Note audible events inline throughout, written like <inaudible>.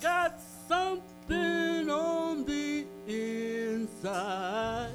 got something on the inside.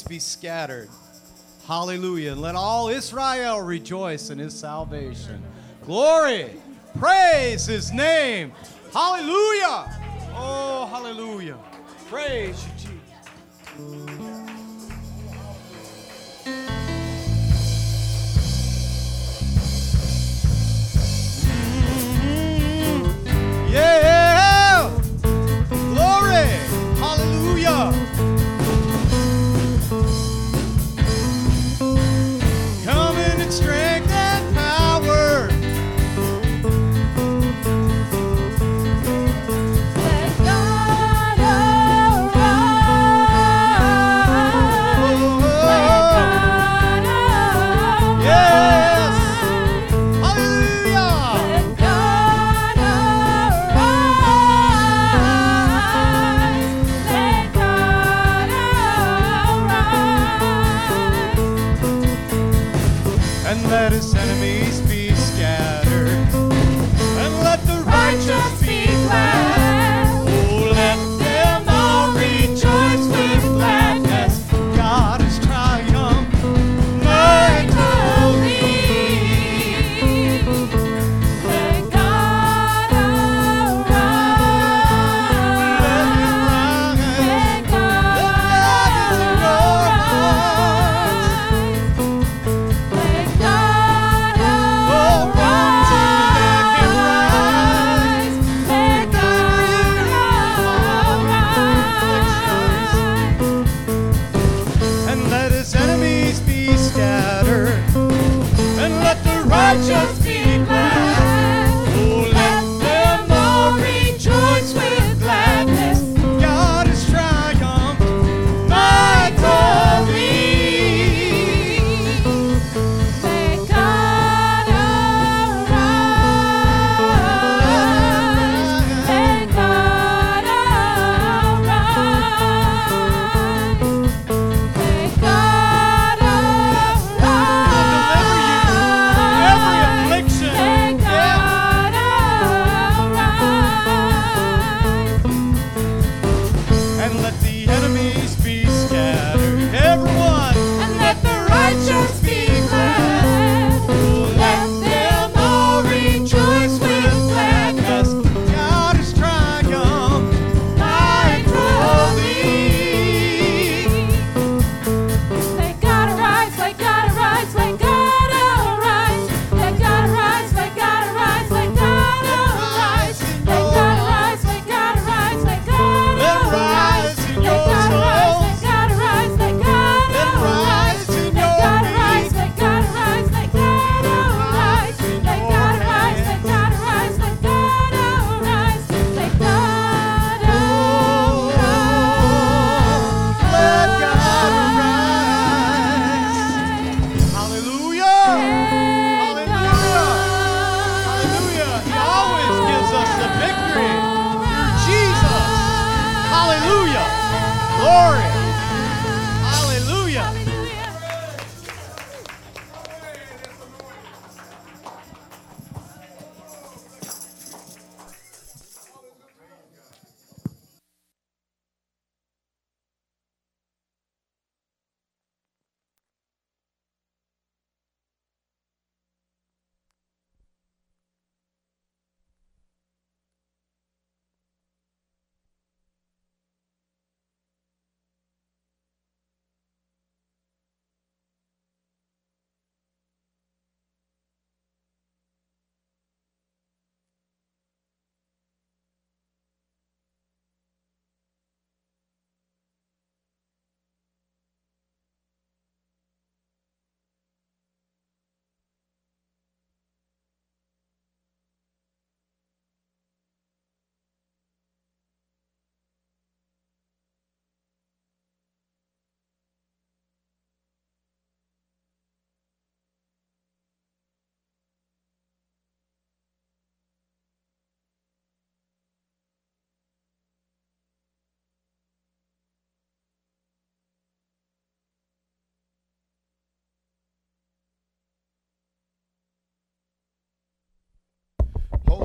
be scattered. Hallelujah. And let all Israel rejoice in his salvation. Glory. Praise his name. Hallelujah.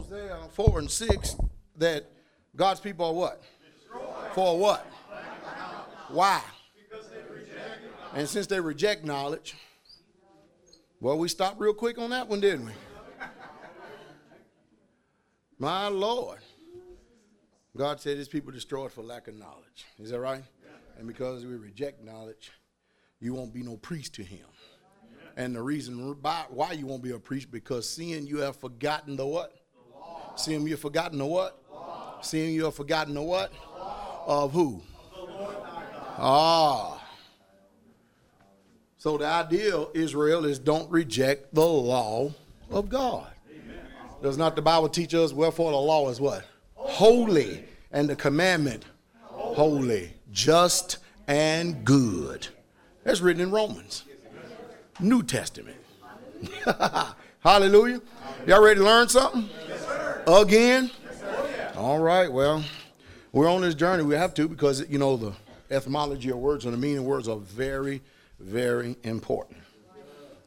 Hosea 4 and 6 that God's people are what? Destroyed. For what? Why? And since they reject knowledge, well, we stopped real quick on that one, didn't we? My Lord. God said his people destroyed for lack of knowledge. Is that right? And because we reject knowledge, you won't be no priest to him. And the reason why you won't be a priest, because seeing you have forgotten the what? Seeing you have forgotten the what? Seeing you have forgotten the what? Of who? Ah. So the ideal, Israel, is don't reject the law of God. Does not the Bible teach us, wherefore the law is what? Holy. And the commandment, holy, just, and good. That's written in Romans. New Testament. <laughs> Hallelujah. Y'all ready to learn something? Again? All right, well, we're on this journey. We have to because, you know, the etymology of words and the meaning of words are very, very important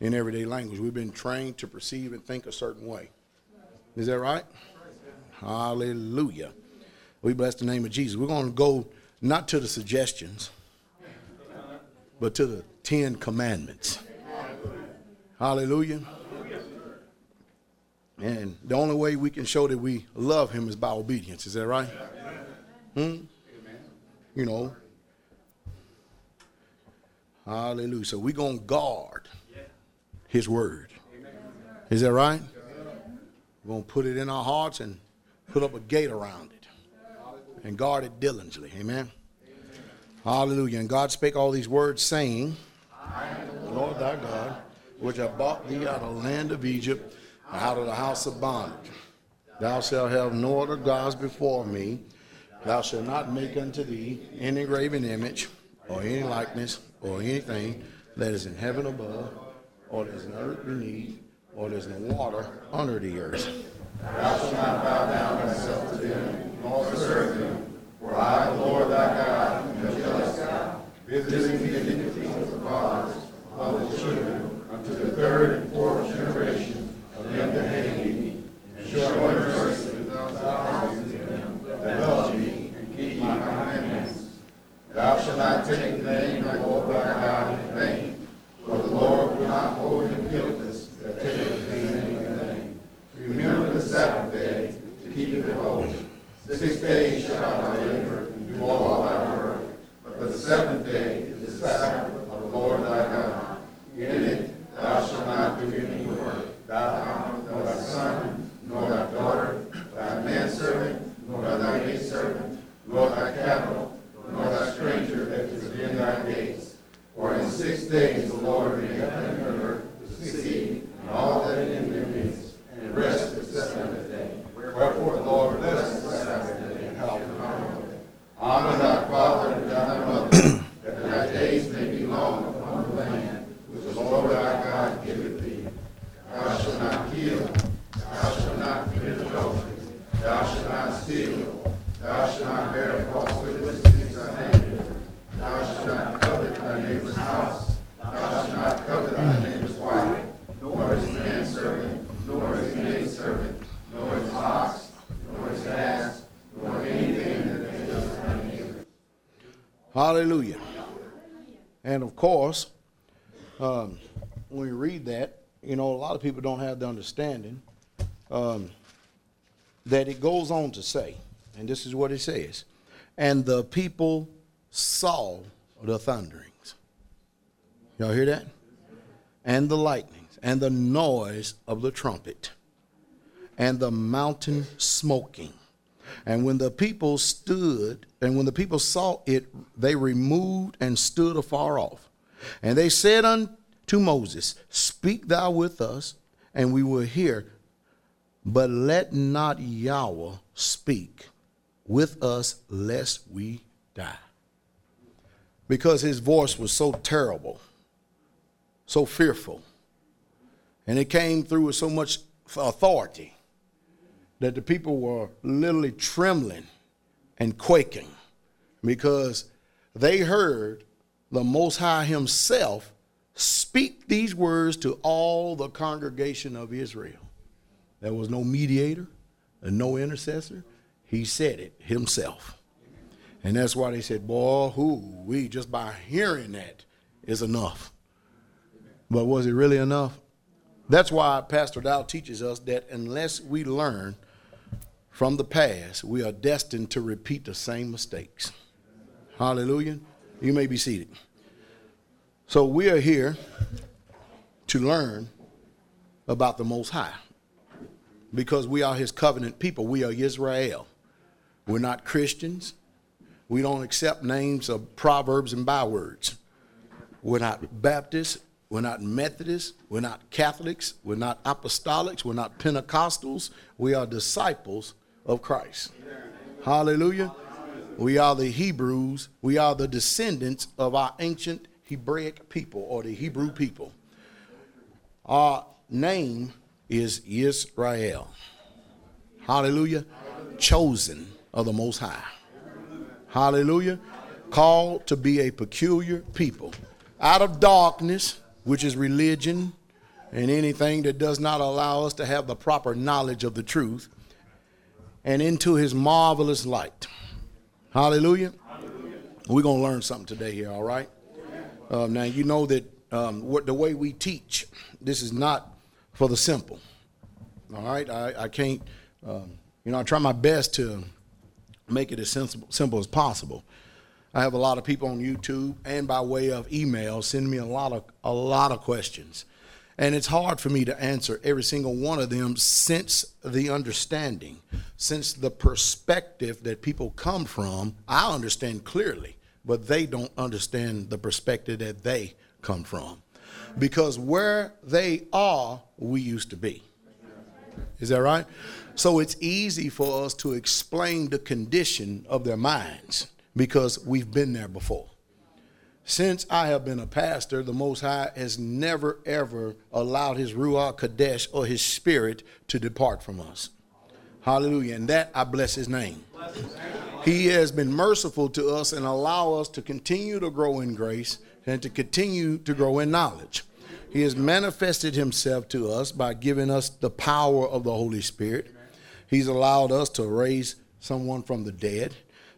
in everyday language. We've been trained to perceive and think a certain way. Is that right? Hallelujah. We bless the name of Jesus. We're going to go not to the suggestions, but to the Ten Commandments. Hallelujah. And the only way we can show that we love him is by obedience. Is that right? Hmm? You know. Hallelujah. So we're going to guard his word. Is that right? We're going to put it in our hearts and put up a gate around it and guard it diligently. Amen. Hallelujah. And God spake all these words, saying, I am the Lord thy God, which I bought thee out of the land of Egypt, out of the house of bondage. Thou shalt have no other gods before me. Thou shalt not make unto thee any graven image, or any likeness, or anything that is in heaven above, or that is in earth beneath, or that is in the water under the earth. Thou shalt not bow down thyself to them, nor serve them, for I, the Lord thy God, am a jealous God, visiting the iniquities of the fathers of the children unto the third and fourth generation them that hate me, and showing mercy to them that love me and keep my commandments. Thou shalt not take the name of the Lord thy God in vain, for the Lord will not hold him guiltless that taketh the name in vain. Remember the Sabbath day to keep it holy. Six days shalt thou labor and do all thy work, but the seventh day is the Sabbath of the Lord thy God. In it thou shalt not do any work, thou, nor thy son, nor thy daughter, thy manservant, nor thy maidservant, nor thy cattle, nor thy stranger that is within thy gates. For in six days the Lord made heaven and earth, the sea, and all that in them is, and rested the seventh day. Wherefore the Lord blessed the Sabbath day and hallowed it. Honor thy father and thy mother, that thy days may be long upon the land which the Lord thy God giveth. Thou shalt not kill, thou shalt not commit adultery, thou shalt not steal, thou shalt not bear false witness against thy neighbor, thou shalt not covet thy neighbor's house, thou shalt not covet thy neighbor's wife, nor his manservant, nor his maidservant, nor his ox, nor his ass, nor anything that is thy neighbor. Hallelujah. And of course, um, when we read that, you know, a lot of people don't have the understanding um, that it goes on to say, and this is what it says, and the people saw the thunderings. Y'all hear that? And the lightnings, and the noise of the trumpet, and the mountain smoking. And when the people stood, and when the people saw it, they removed and stood afar off. And they said unto Moses, Speak thou with us, and we will hear. But let not Yahweh speak with us, lest we die. Because his voice was so terrible, so fearful, and it came through with so much authority that the people were literally trembling and quaking because they heard the Most High Himself speak these words to all the congregation of Israel. There was no mediator and no intercessor. He said it himself. And that's why they said, Boy, who we just by hearing that is enough. But was it really enough? That's why Pastor Dow teaches us that unless we learn from the past, we are destined to repeat the same mistakes. Hallelujah. You may be seated. So we are here to learn about the Most High because we are His covenant people. We are Israel. We're not Christians. We don't accept names of proverbs and bywords. We're not Baptists. We're not Methodists. We're not Catholics. We're not Apostolics. We're not Pentecostals. We are disciples of Christ. Hallelujah. We are the Hebrews. We are the descendants of our ancient Hebraic people or the Hebrew people. Our name is Israel. Hallelujah. Chosen of the Most High. Hallelujah. Called to be a peculiar people. Out of darkness, which is religion and anything that does not allow us to have the proper knowledge of the truth, and into his marvelous light. Hallelujah. Hallelujah. We're going to learn something today here, all right? Um, now, you know that um, what, the way we teach, this is not for the simple. All right? I, I can't, um, you know, I try my best to make it as simple, simple as possible. I have a lot of people on YouTube and by way of email send me a lot of a lot of questions. And it's hard for me to answer every single one of them since the understanding, since the perspective that people come from, I understand clearly, but they don't understand the perspective that they come from. because where they are, we used to be. Is that right? So it's easy for us to explain the condition of their minds because we've been there before. Since I have been a pastor, the Most High has never ever allowed his Ruach Kadesh or his spirit to depart from us. Hallelujah. And that I bless his name. He has been merciful to us and allow us to continue to grow in grace and to continue to grow in knowledge. He has manifested himself to us by giving us the power of the Holy Spirit. He's allowed us to raise someone from the dead.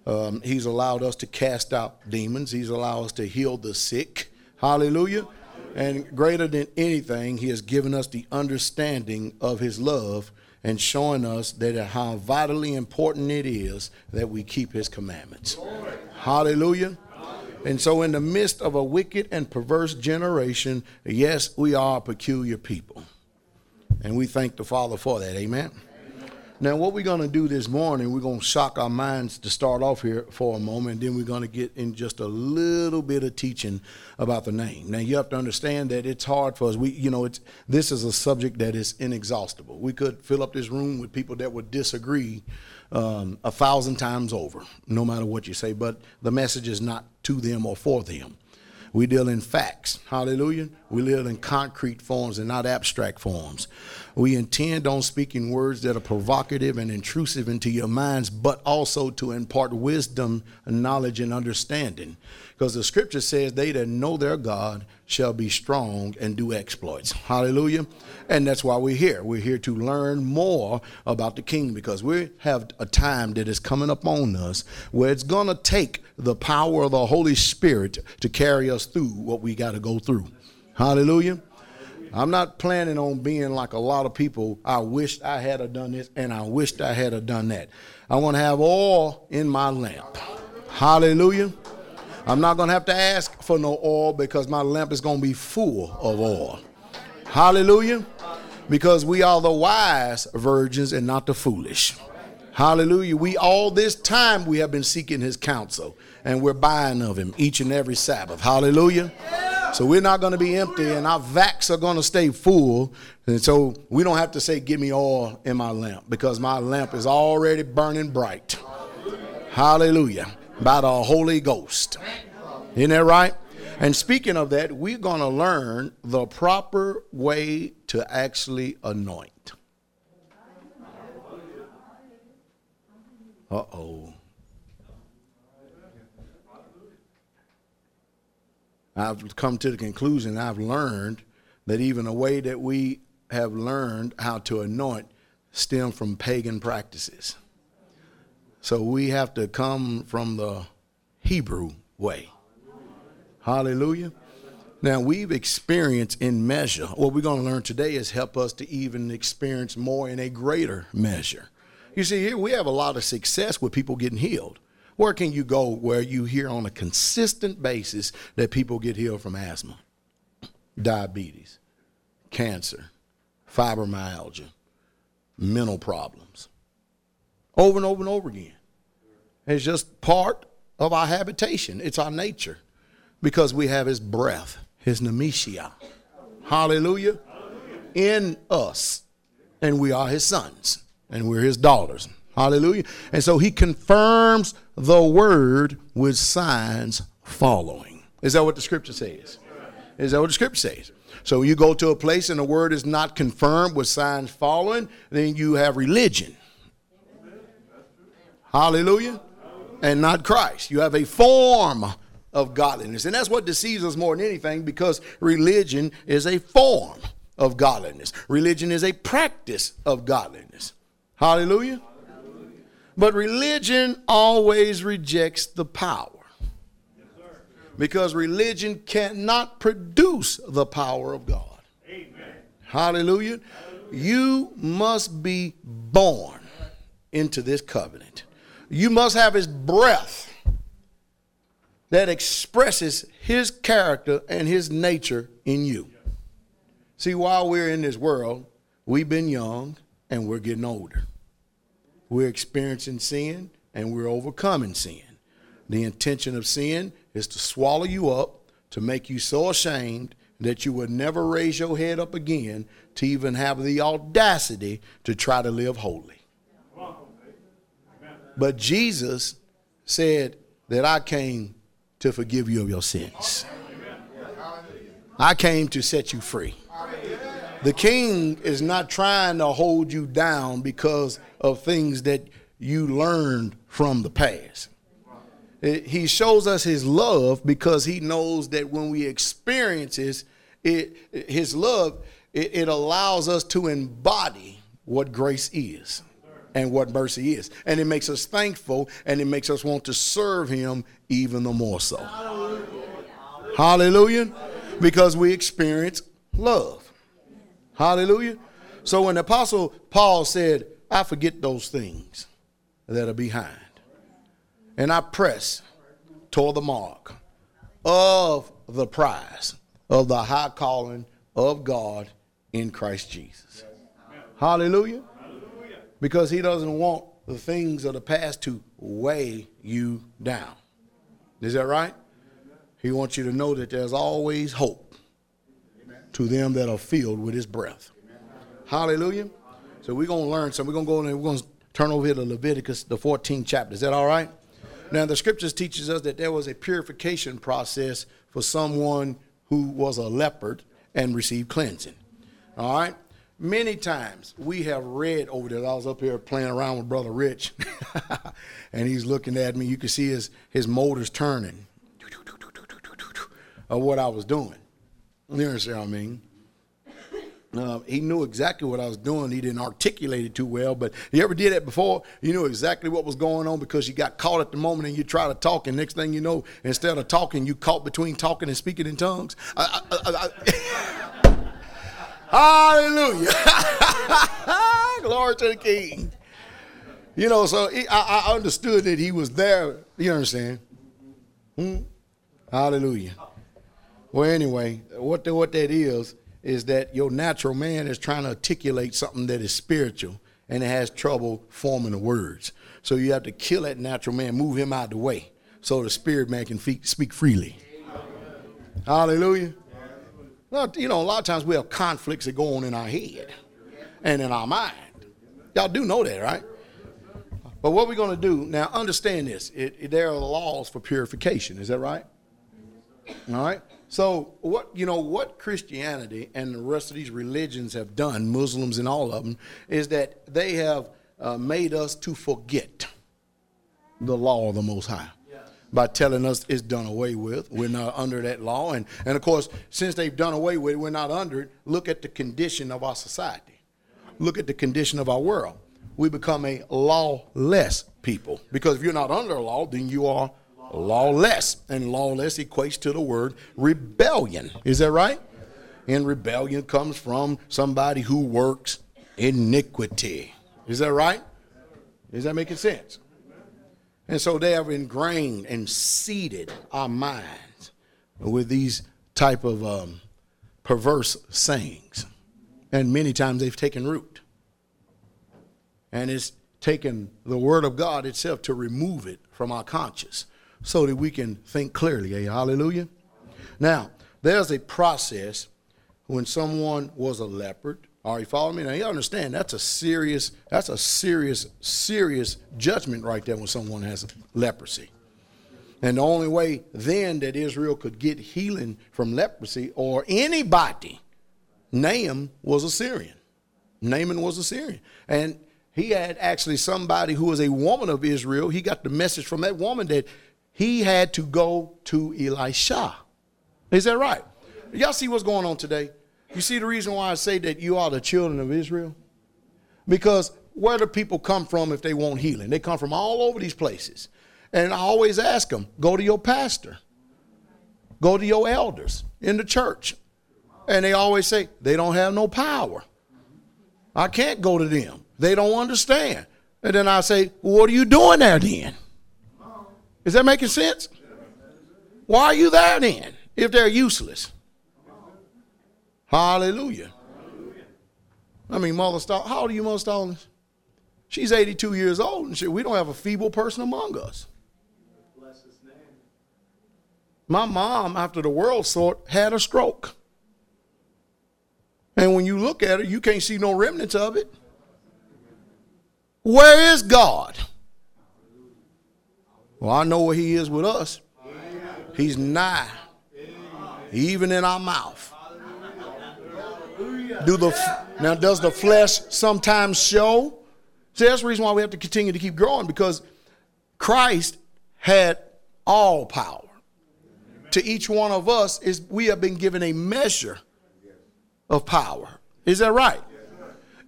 Um, he's allowed us to cast out demons. He's allowed us to heal the sick. Hallelujah. And greater than anything, he has given us the understanding of his love and showing us that how vitally important it is that we keep his commandments. Hallelujah. And so, in the midst of a wicked and perverse generation, yes, we are a peculiar people. And we thank the Father for that. Amen. Now, what we're going to do this morning, we're going to shock our minds to start off here for a moment. Then we're going to get in just a little bit of teaching about the name. Now, you have to understand that it's hard for us. We, you know, it's this is a subject that is inexhaustible. We could fill up this room with people that would disagree um, a thousand times over, no matter what you say. But the message is not to them or for them. We deal in facts. Hallelujah. We deal in concrete forms and not abstract forms. We intend on speaking words that are provocative and intrusive into your minds, but also to impart wisdom, knowledge, and understanding. Because the scripture says, They that know their God shall be strong and do exploits. Hallelujah. And that's why we're here. We're here to learn more about the king because we have a time that is coming upon us where it's going to take the power of the Holy Spirit to carry us through what we got to go through. Hallelujah. I'm not planning on being like a lot of people. I wished I had a done this and I wished I had a done that. I want to have oil in my lamp. Hallelujah. I'm not going to have to ask for no oil because my lamp is going to be full of oil. Hallelujah. Because we are the wise virgins and not the foolish. Hallelujah. We all this time we have been seeking his counsel and we're buying of him each and every Sabbath. Hallelujah. So we're not going to be empty and our vats are going to stay full. And so we don't have to say, Give me oil in my lamp because my lamp is already burning bright. Hallelujah. By the Holy Ghost. Isn't that right? And speaking of that, we're going to learn the proper way to actually anoint. Uh oh. I've come to the conclusion, I've learned that even the way that we have learned how to anoint stem from pagan practices. So we have to come from the Hebrew way. Hallelujah. Now we've experienced in measure. What we're going to learn today is help us to even experience more in a greater measure. You see, here we have a lot of success with people getting healed. Where can you go where you hear on a consistent basis that people get healed from asthma, diabetes, cancer, fibromyalgia, mental problems? Over and over and over again. It's just part of our habitation, it's our nature because we have his breath, his nemeshia. Hallelujah. In us. And we are his sons and we're his daughters. Hallelujah. And so he confirms the word with signs following. Is that what the scripture says? Is that what the scripture says? So you go to a place and the word is not confirmed with signs following, then you have religion. Hallelujah. And not Christ. You have a form of godliness. And that's what deceives us more than anything because religion is a form of godliness. Religion is a practice of godliness. Hallelujah. But religion always rejects the power. Because religion cannot produce the power of God. Hallelujah. You must be born into this covenant. You must have his breath that expresses his character and his nature in you. See, while we're in this world, we've been young and we're getting older. We're experiencing sin and we're overcoming sin. The intention of sin is to swallow you up, to make you so ashamed, that you would never raise your head up again to even have the audacity to try to live holy. But Jesus said that I came to forgive you of your sins. I came to set you free. The king is not trying to hold you down because of things that you learned from the past. He shows us his love because he knows that when we experience his, it, his love, it, it allows us to embody what grace is and what mercy is. And it makes us thankful and it makes us want to serve him even the more so. Hallelujah. Because we experience love. Hallelujah. So when the apostle Paul said, I forget those things that are behind, and I press toward the mark of the prize of the high calling of God in Christ Jesus. Hallelujah. Because he doesn't want the things of the past to weigh you down. Is that right? He wants you to know that there's always hope to them that are filled with his breath. Hallelujah. So we're going to learn something. We're going to go in and we're going to turn over here to Leviticus, the 14th chapter. Is that all right? Now, the scriptures teaches us that there was a purification process for someone who was a leopard and received cleansing. All right? Many times we have read over there. I was up here playing around with Brother Rich, <laughs> and he's looking at me. You can see his, his motors turning of what I was doing. You understand what I mean? Uh, he knew exactly what I was doing. He didn't articulate it too well, but you ever did that before? You knew exactly what was going on because you got caught at the moment and you try to talk, and next thing you know, instead of talking, you caught between talking and speaking in tongues. I, I, I, <laughs> Hallelujah! <laughs> Glory to the King. You know, so he, I, I understood that he was there. You understand? Hmm? Hallelujah. Well, anyway, what the, what that is is that your natural man is trying to articulate something that is spiritual and it has trouble forming the words. So you have to kill that natural man, move him out of the way, so the spirit man can fe- speak freely. Hallelujah. Well, you know, a lot of times we have conflicts that go on in our head and in our mind. Y'all do know that, right? But what we're going to do now, understand this: it, it- there are laws for purification. Is that right? All right. So what you know what Christianity and the rest of these religions have done, Muslims and all of them, is that they have uh, made us to forget the law of the Most High by telling us it's done away with. We're not under that law, and and of course, since they've done away with it, we're not under it. Look at the condition of our society. Look at the condition of our world. We become a lawless people because if you're not under law, then you are lawless, and lawless equates to the word rebellion. Is that right? And rebellion comes from somebody who works iniquity. Is that right? Is that making sense? And so they have ingrained and seeded our minds with these type of um, perverse sayings. And many times they've taken root. And it's taken the word of God itself to remove it from our conscience so that we can think clearly. Eh? Hallelujah. Now, there's a process when someone was a leopard. Are you following me? Now you understand that's a serious, that's a serious, serious judgment right there when someone has leprosy. And the only way then that Israel could get healing from leprosy or anybody, Naaman was a Syrian. Naaman was a Syrian. And he had actually somebody who was a woman of Israel. He got the message from that woman that he had to go to Elisha. Is that right? Y'all see what's going on today? You see the reason why I say that you are the children of Israel? Because where do people come from if they want healing? They come from all over these places. And I always ask them go to your pastor, go to your elders in the church. And they always say they don't have no power. I can't go to them. They don't understand. And then I say, well, what are you doing there then? Is that making sense? Why are you there then if they're useless? Hallelujah. I mean, Mother Stall, how old are you, Mother Stallings? She's 82 years old, and shit, we don't have a feeble person among us. My mom, after the world sort, had a stroke. And when you look at her, you can't see no remnants of it. Where is God? Well, I know where He is with us. He's nigh, even in our mouth. Do the now does the flesh sometimes show? See, that's the reason why we have to continue to keep growing because Christ had all power. To each one of us is we have been given a measure of power. Is that right?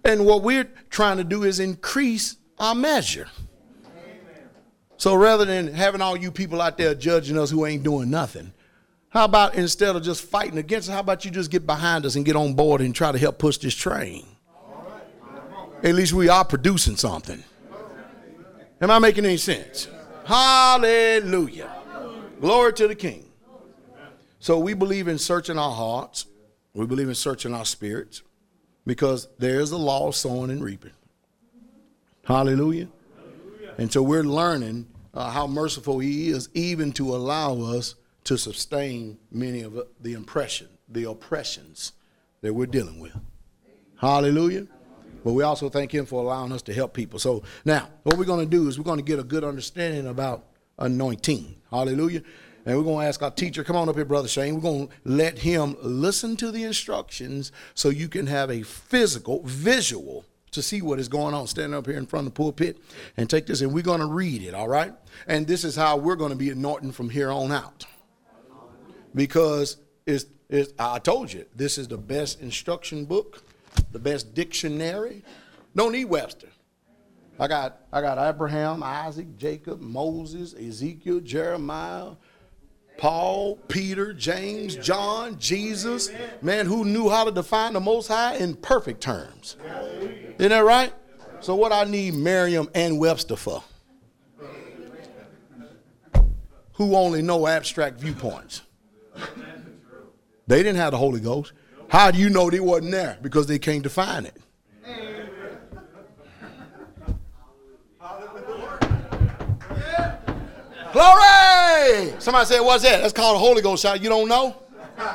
And what we're trying to do is increase our measure. So rather than having all you people out there judging us who ain't doing nothing, how about instead of just fighting against it, how about you just get behind us and get on board and try to help push this train? At least we are producing something. Am I making any sense? Hallelujah. Glory to the King. So we believe in searching our hearts. We believe in searching our spirits because there is a law of sowing and reaping. Hallelujah. And so we're learning uh, how merciful He is, even to allow us to sustain many of the impression, the oppressions that we're dealing with. Hallelujah. But we also thank Him for allowing us to help people. So now, what we're going to do is we're going to get a good understanding about anointing. Hallelujah. And we're going to ask our teacher, come on up here, Brother Shane. We're going to let him listen to the instructions so you can have a physical, visual to see what is going on. Stand up here in front of the pulpit and take this, and we're going to read it, all right? And this is how we're going to be anointing from here on out. Because it's, it's, I told you, this is the best instruction book, the best dictionary. Don't need Webster. I got, I got Abraham, Isaac, Jacob, Moses, Ezekiel, Jeremiah, Paul, Peter, James, John, Jesus, man who knew how to define the Most High in perfect terms. Isn't that right? So what I need Merriam and Webster for? Who only know abstract viewpoints. They didn't have the Holy Ghost. How do you know they wasn't there? Because they can't define it. Glory! Somebody said, What's that? That's called a Holy Ghost shot. You don't know? Amen.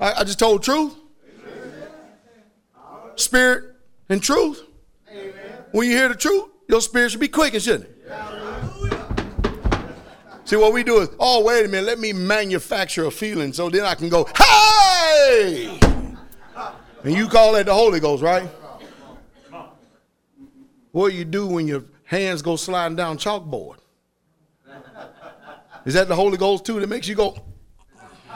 I, I just told truth. Spirit and truth. Amen. When you hear the truth, your spirit should be quickened, shouldn't it? See, what we do is, oh, wait a minute, let me manufacture a feeling so then I can go, hey! And you call that the Holy Ghost, right? What do you do when your hands go sliding down chalkboard? Is that the Holy Ghost too that makes you go? <laughs>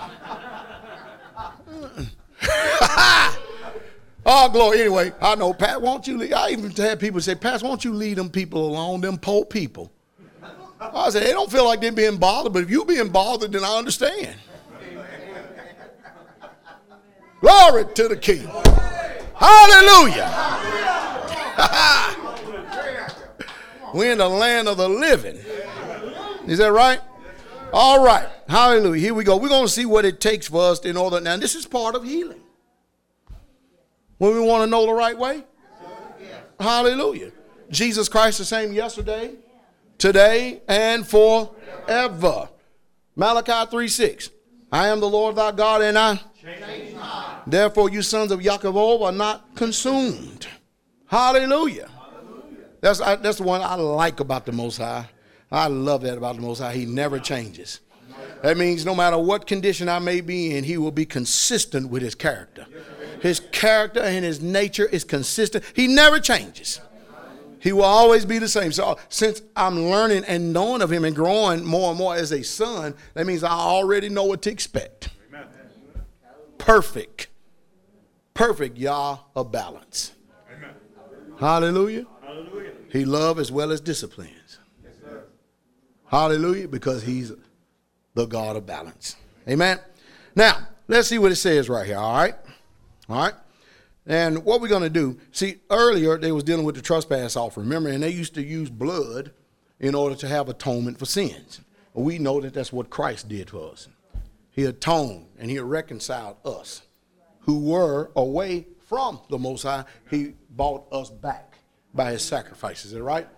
oh, glory. Anyway, I know, Pat, won't you lead? I even had people say, Pat, won't you lead them people along, them poor people? I said, they don't feel like they're being bothered, but if you're being bothered, then I understand. Glory to the King. Hallelujah. <laughs> We're in the land of the living. Is that right? All right. Hallelujah. Here we go. We're going to see what it takes for us in order. Now, this is part of healing. When we want to know the right way. Hallelujah. Jesus Christ the same yesterday, today, and forever. Malachi 3 6. I am the Lord thy God, and I. Therefore, you sons of Yaakov are not consumed. Hallelujah. That's, I, that's the one I like about the Most High. I love that about the Most High. He never changes. That means no matter what condition I may be in, He will be consistent with His character. His character and His nature is consistent. He never changes. He will always be the same. So since I'm learning and knowing of Him and growing more and more as a son, that means I already know what to expect. Perfect. Perfect Yah a balance. Hallelujah. He loves as well as disciplines. Hallelujah, because he's the God of balance. Amen. Now, let's see what it says right here, all right? All right? And what we're going to do, see, earlier they was dealing with the trespass offering, remember, and they used to use blood in order to have atonement for sins. We know that that's what Christ did for us. He atoned and he reconciled us who were away from the Most High. He bought us back by his sacrifices. Is that right?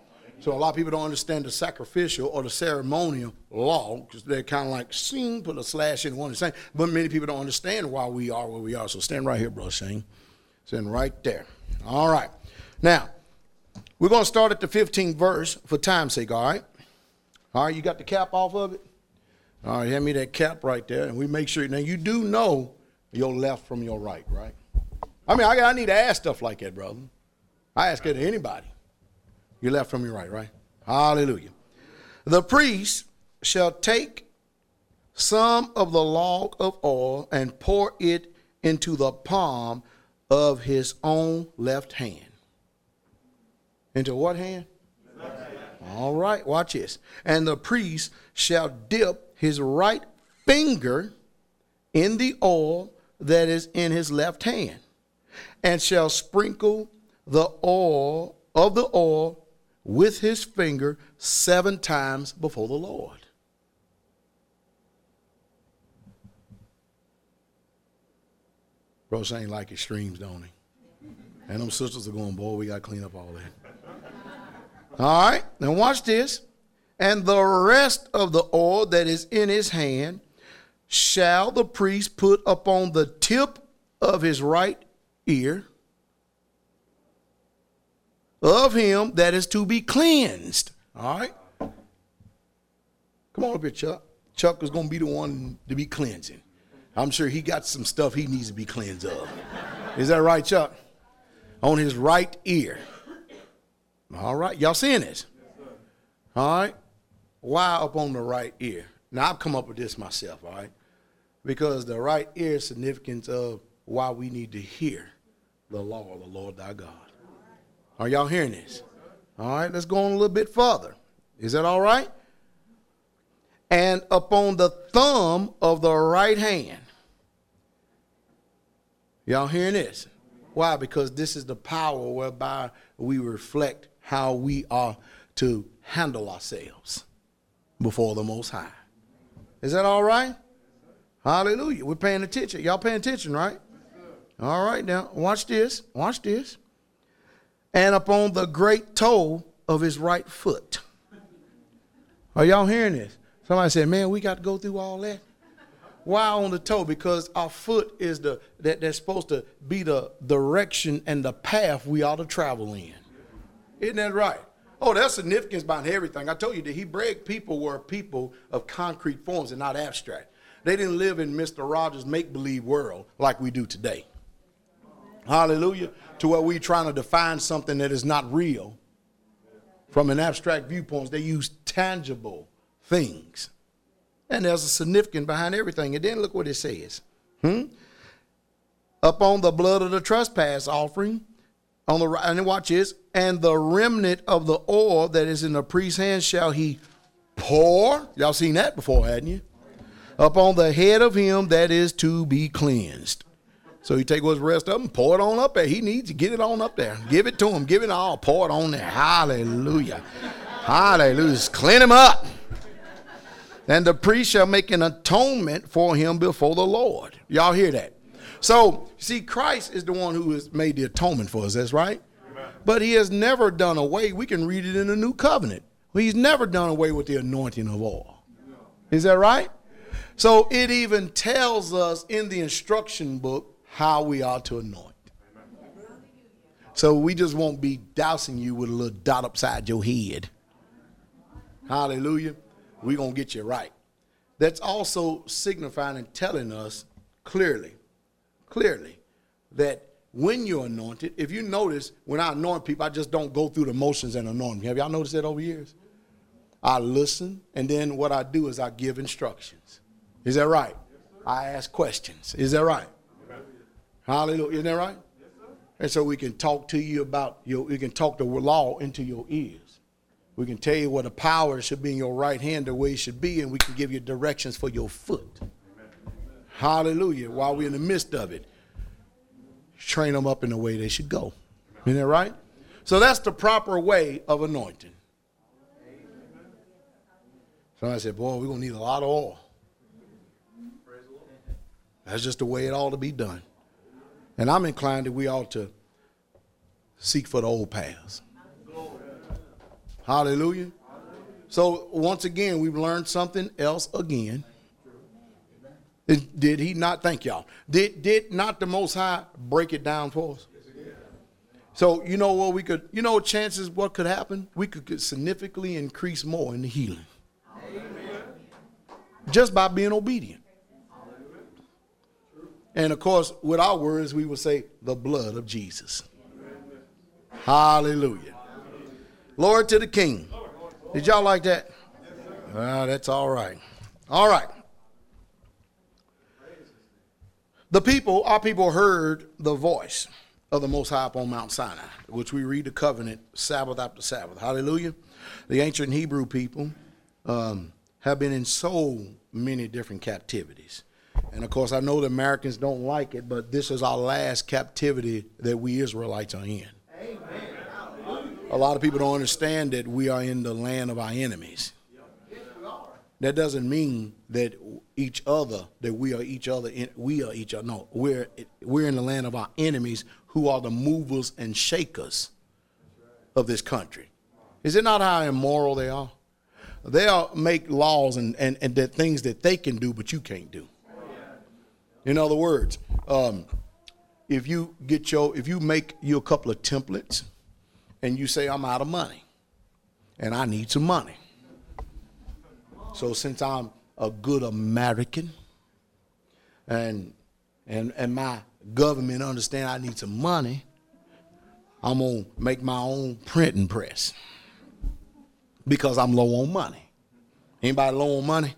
So a lot of people don't understand the sacrificial or the ceremonial law because they're kind of like sing, put a slash in one and same. But many people don't understand why we are where we are. So stand right here, bro, Shane. Stand right there. All right. Now, we're going to start at the 15th verse for time's sake, all right? All right, you got the cap off of it? All right, hand me that cap right there, and we make sure. Now, you do know your left from your right, right? I mean, I, I need to ask stuff like that, brother. I ask it to anybody. Your left from your right, right? Hallelujah. The priest shall take some of the log of oil and pour it into the palm of his own left hand. Into what hand? All right, watch this. And the priest shall dip his right finger in the oil that is in his left hand, and shall sprinkle the oil of the oil with his finger seven times before the Lord. Bro ain't like extremes, don't he? And them sisters are going, boy, we got to clean up all that. All right, now watch this. And the rest of the oil that is in his hand shall the priest put upon the tip of his right ear of him that is to be cleansed. All right? Come on up here, Chuck. Chuck is going to be the one to be cleansing. I'm sure he got some stuff he needs to be cleansed of. Is that right, Chuck? On his right ear. All right. Y'all seeing this? All right. Why up on the right ear? Now, I've come up with this myself, all right? Because the right ear is significance of why we need to hear the law of the Lord thy God. Are y'all hearing this? All right, let's go on a little bit further. Is that all right? And upon the thumb of the right hand. Y'all hearing this? Why? Because this is the power whereby we reflect how we are to handle ourselves before the Most High. Is that all right? Hallelujah. We're paying attention. Y'all paying attention, right? All right, now, watch this. Watch this. And upon the great toe of his right foot. Are y'all hearing this? Somebody said, man, we got to go through all that. Why on the toe? Because our foot is the that that's supposed to be the direction and the path we ought to travel in. Isn't that right? Oh, there's significance behind everything. I told you the Hebraic people were people of concrete forms and not abstract. They didn't live in Mr. Rogers' make believe world like we do today. Hallelujah. To where we're trying to define something that is not real. From an abstract viewpoint, they use tangible things. And there's a significance behind everything. And then look what it says. Hmm? Upon the blood of the trespass offering, on the right, and watch this, and the remnant of the oil that is in the priest's hand shall he pour. Y'all seen that before, hadn't you? Upon the head of him that is to be cleansed. So you take what's rest of them, pour it on up there. He needs to get it on up there. Give it to him. Give it all. Pour it on there. Hallelujah. Hallelujah. Just clean him up. And the priest shall make an atonement for him before the Lord. Y'all hear that? So, see, Christ is the one who has made the atonement for us. That's right. But he has never done away. We can read it in the new covenant. He's never done away with the anointing of oil. Is that right? So it even tells us in the instruction book how we are to anoint. So we just won't be dousing you with a little dot upside your head. Hallelujah. We're going to get you right. That's also signifying and telling us clearly, clearly, that when you're anointed, if you notice, when I anoint people, I just don't go through the motions and anoint them. Have y'all noticed that over years? I listen, and then what I do is I give instructions. Is that right? I ask questions. Is that right? Hallelujah. Isn't that right? And so we can talk to you about your, we can talk the law into your ears. We can tell you what the power should be in your right hand, the way it should be, and we can give you directions for your foot. Hallelujah. While we're in the midst of it, train them up in the way they should go. Isn't that right? So that's the proper way of anointing. Somebody said, Boy, we're going to need a lot of oil. That's just the way it ought to be done. And I'm inclined that we ought to seek for the old paths. Hallelujah. So once again, we've learned something else again. Did- he not thank y'all? Did did not the Most High break it down for us? So you know what we could, you know, chances what could happen? We could, could significantly increase more in the healing, just by being obedient. And of course, with our words, we would say the blood of Jesus. Hallelujah. Lord to the King. Did y'all like that? Ah, that's all right. All right. The people, our people heard the voice of the Most High upon Mount Sinai, which we read the covenant Sabbath after Sabbath. Hallelujah. The ancient Hebrew people um, have been in so many different captivities. And of course, I know the Americans don't like it, but this is our last captivity that we Israelites are in. A lot of people don't understand that we are in the land of our enemies. That doesn't mean that each other, that we are each other, in, we are each other. No, we're we're in the land of our enemies, who are the movers and shakers of this country. Is it not how immoral they are? They'll make laws and, and, and that things that they can do, but you can't do. In other words, um, if you get your, if you make you a couple of templates, and you say I'm out of money, and I need some money. So since I'm a good American, and and and my government understand I need some money, I'm gonna make my own printing press because I'm low on money. Anybody low on money?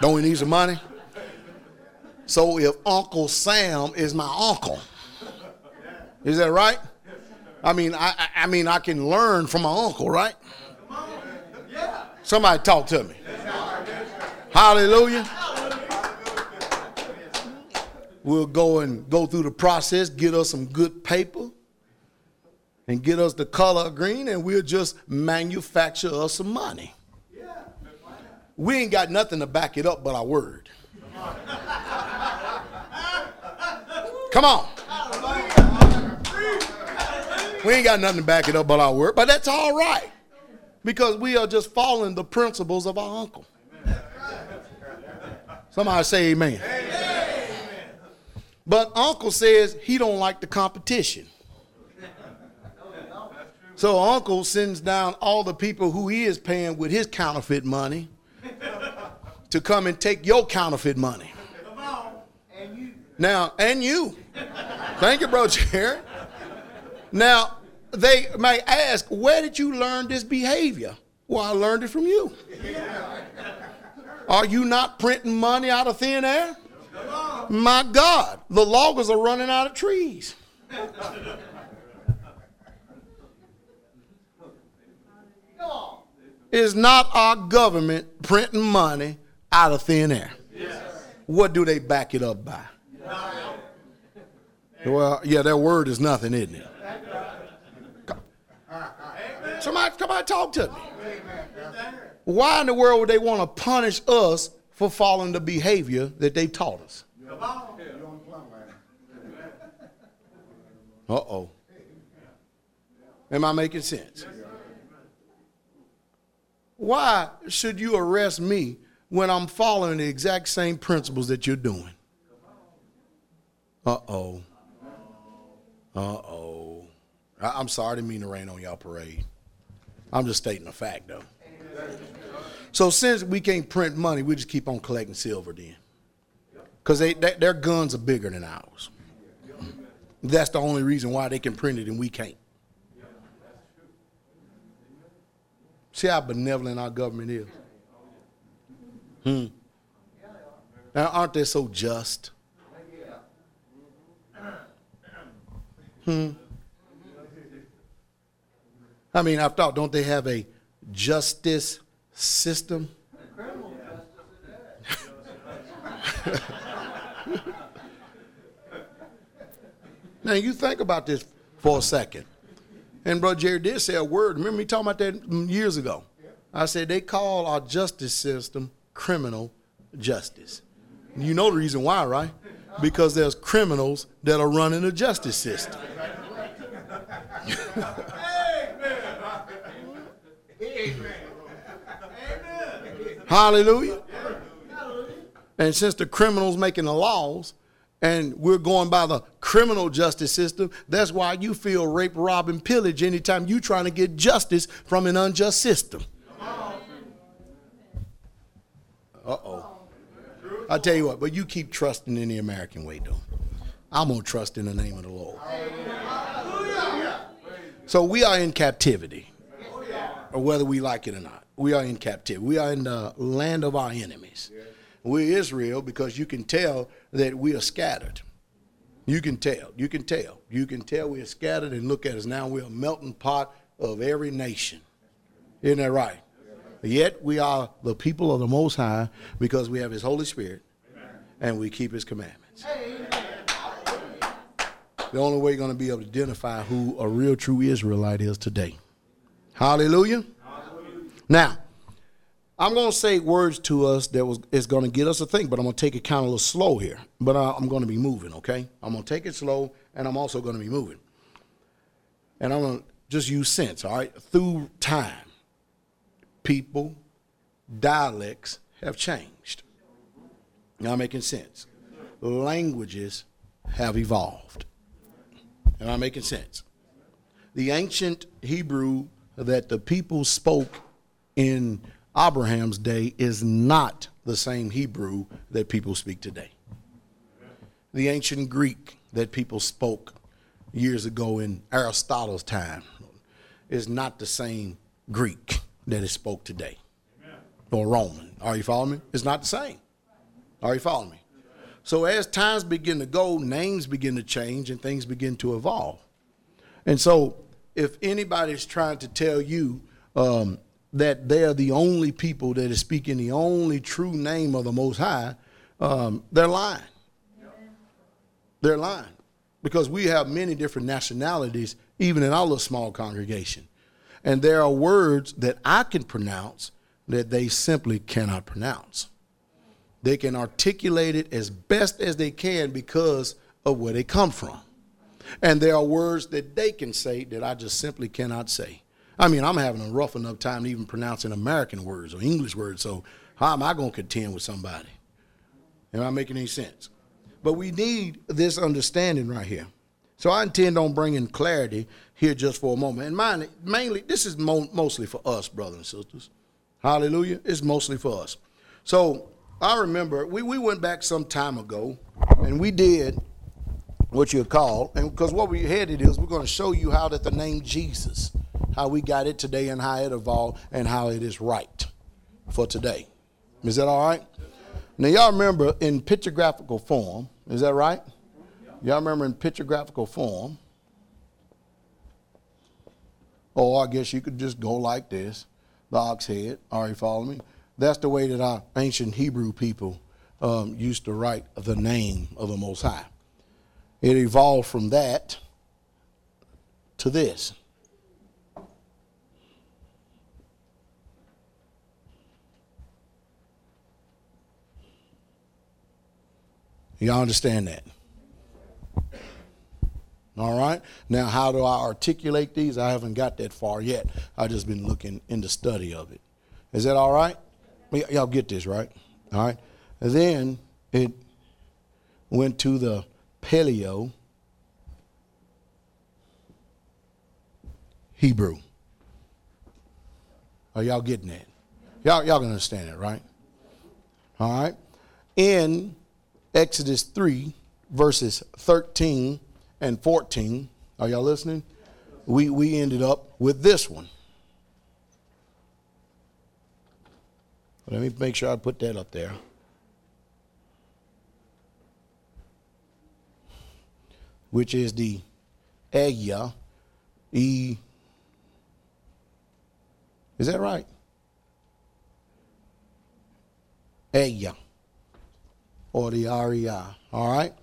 Don't we need some money? So if Uncle Sam is my uncle, is that right? I mean, I, I- mean, I can learn from my uncle, right? Somebody talk to me. Hallelujah. We'll go and go through the process, get us some good paper, and get us the color green, and we'll just manufacture us some money. We ain't got nothing to back it up but our word. Come on. We ain't got nothing to back it up but our word, but that's all right because we are just following the principles of our uncle. Somebody say amen. But uncle says he don't like the competition. So uncle sends down all the people who he is paying with his counterfeit money to come and take your counterfeit money. Now, and you. Thank you, bro, Jared. Now, they may ask, where did you learn this behavior? Well, I learned it from you. Are you not printing money out of thin air? My God, the loggers are running out of trees. Is not our government printing money out of thin air? Yes. What do they back it up by? Well, yeah, that word is nothing, isn't it? Somebody, somebody talk to me. Why in the world would they want to punish us for following the behavior that they taught us? Uh oh. Am I making sense? Why should you arrest me when I'm following the exact same principles that you're doing? Uh oh. Uh oh. I'm sorry, didn't mean to rain on y'all parade. I'm just stating a fact, though. So since we can't print money, we just keep on collecting silver then, because they, they, their guns are bigger than ours. That's the only reason why they can print it and we can't. See how benevolent our government is. Hmm. Now, aren't they so just? Hmm. I mean, I've thought, don't they have a justice system? <laughs> now, you think about this for a second. And Brother Jerry did say a word. Remember me talking about that years ago? I said they call our justice system criminal justice. You know the reason why, right? because there's criminals that are running the justice system. Hallelujah. And since the criminals making the laws, and we're going by the criminal justice system. That's why you feel rape, rob, and pillage anytime you're trying to get justice from an unjust system. Uh oh. I tell you what, but you keep trusting in the American way, though. I'm gonna trust in the name of the Lord. So we are in captivity, or whether we like it or not. We are in captivity. We are in the land of our enemies. We're Israel because you can tell that we are scattered. You can tell. You can tell. You can tell we are scattered and look at us now. We're a melting pot of every nation. Isn't that right? Yet we are the people of the Most High because we have His Holy Spirit and we keep His commandments. The only way you're going to be able to identify who a real true Israelite is today. Hallelujah. Now, I'm going to say words to us that was is going to get us to think, but I'm going to take it kind of a little slow here. But I, I'm going to be moving, okay? I'm going to take it slow, and I'm also going to be moving. And I'm going to just use sense, all right? Through time, people, dialects have changed. Now making sense. Languages have evolved. Am I making sense? The ancient Hebrew that the people spoke in Abraham's day is not the same Hebrew that people speak today. The ancient Greek that people spoke years ago in Aristotle's time is not the same Greek that is spoke today. Or Roman. Are you following me? It's not the same. Are you following me? So as times begin to go, names begin to change and things begin to evolve. And so if anybody's trying to tell you um, that they're the only people that is speaking the only true name of the Most High, um, they're lying. They're lying. Because we have many different nationalities, even in our little small congregation. And there are words that I can pronounce that they simply cannot pronounce. They can articulate it as best as they can because of where they come from. And there are words that they can say that I just simply cannot say. I mean, I'm having a rough enough time even pronouncing American words or English words, so how am I going to contend with somebody? Am I making any sense? But we need this understanding right here. So I intend on bringing clarity here just for a moment. And mainly, this is mo- mostly for us, brothers and sisters. Hallelujah. It's mostly for us. So I remember we, we went back some time ago and we did what you call, and because what we headed is we're going to show you how that the name Jesus, how we got it today and how it evolved and how it is right for today. Is that all right? Now y'all remember in pictographical form, is that right? Y'all remember in pictographical form, or I guess you could just go like this, the ox head. Are you following me? That's the way that our ancient Hebrew people um, used to write the name of the Most High. It evolved from that to this. Y'all understand that? All right. Now, how do I articulate these? I haven't got that far yet. I've just been looking in the study of it. Is that all right? Y- Y'all get this, right? All right. And then it went to the Paleo Hebrew. Are y'all getting that? Y'all, y'all can understand it, right? All right. In Exodus 3, verses 13 and 14, are y'all listening? We, we ended up with this one. Let me make sure I put that up there. Which is the Aya, E. Is that right? Aya, or the Aria, all right?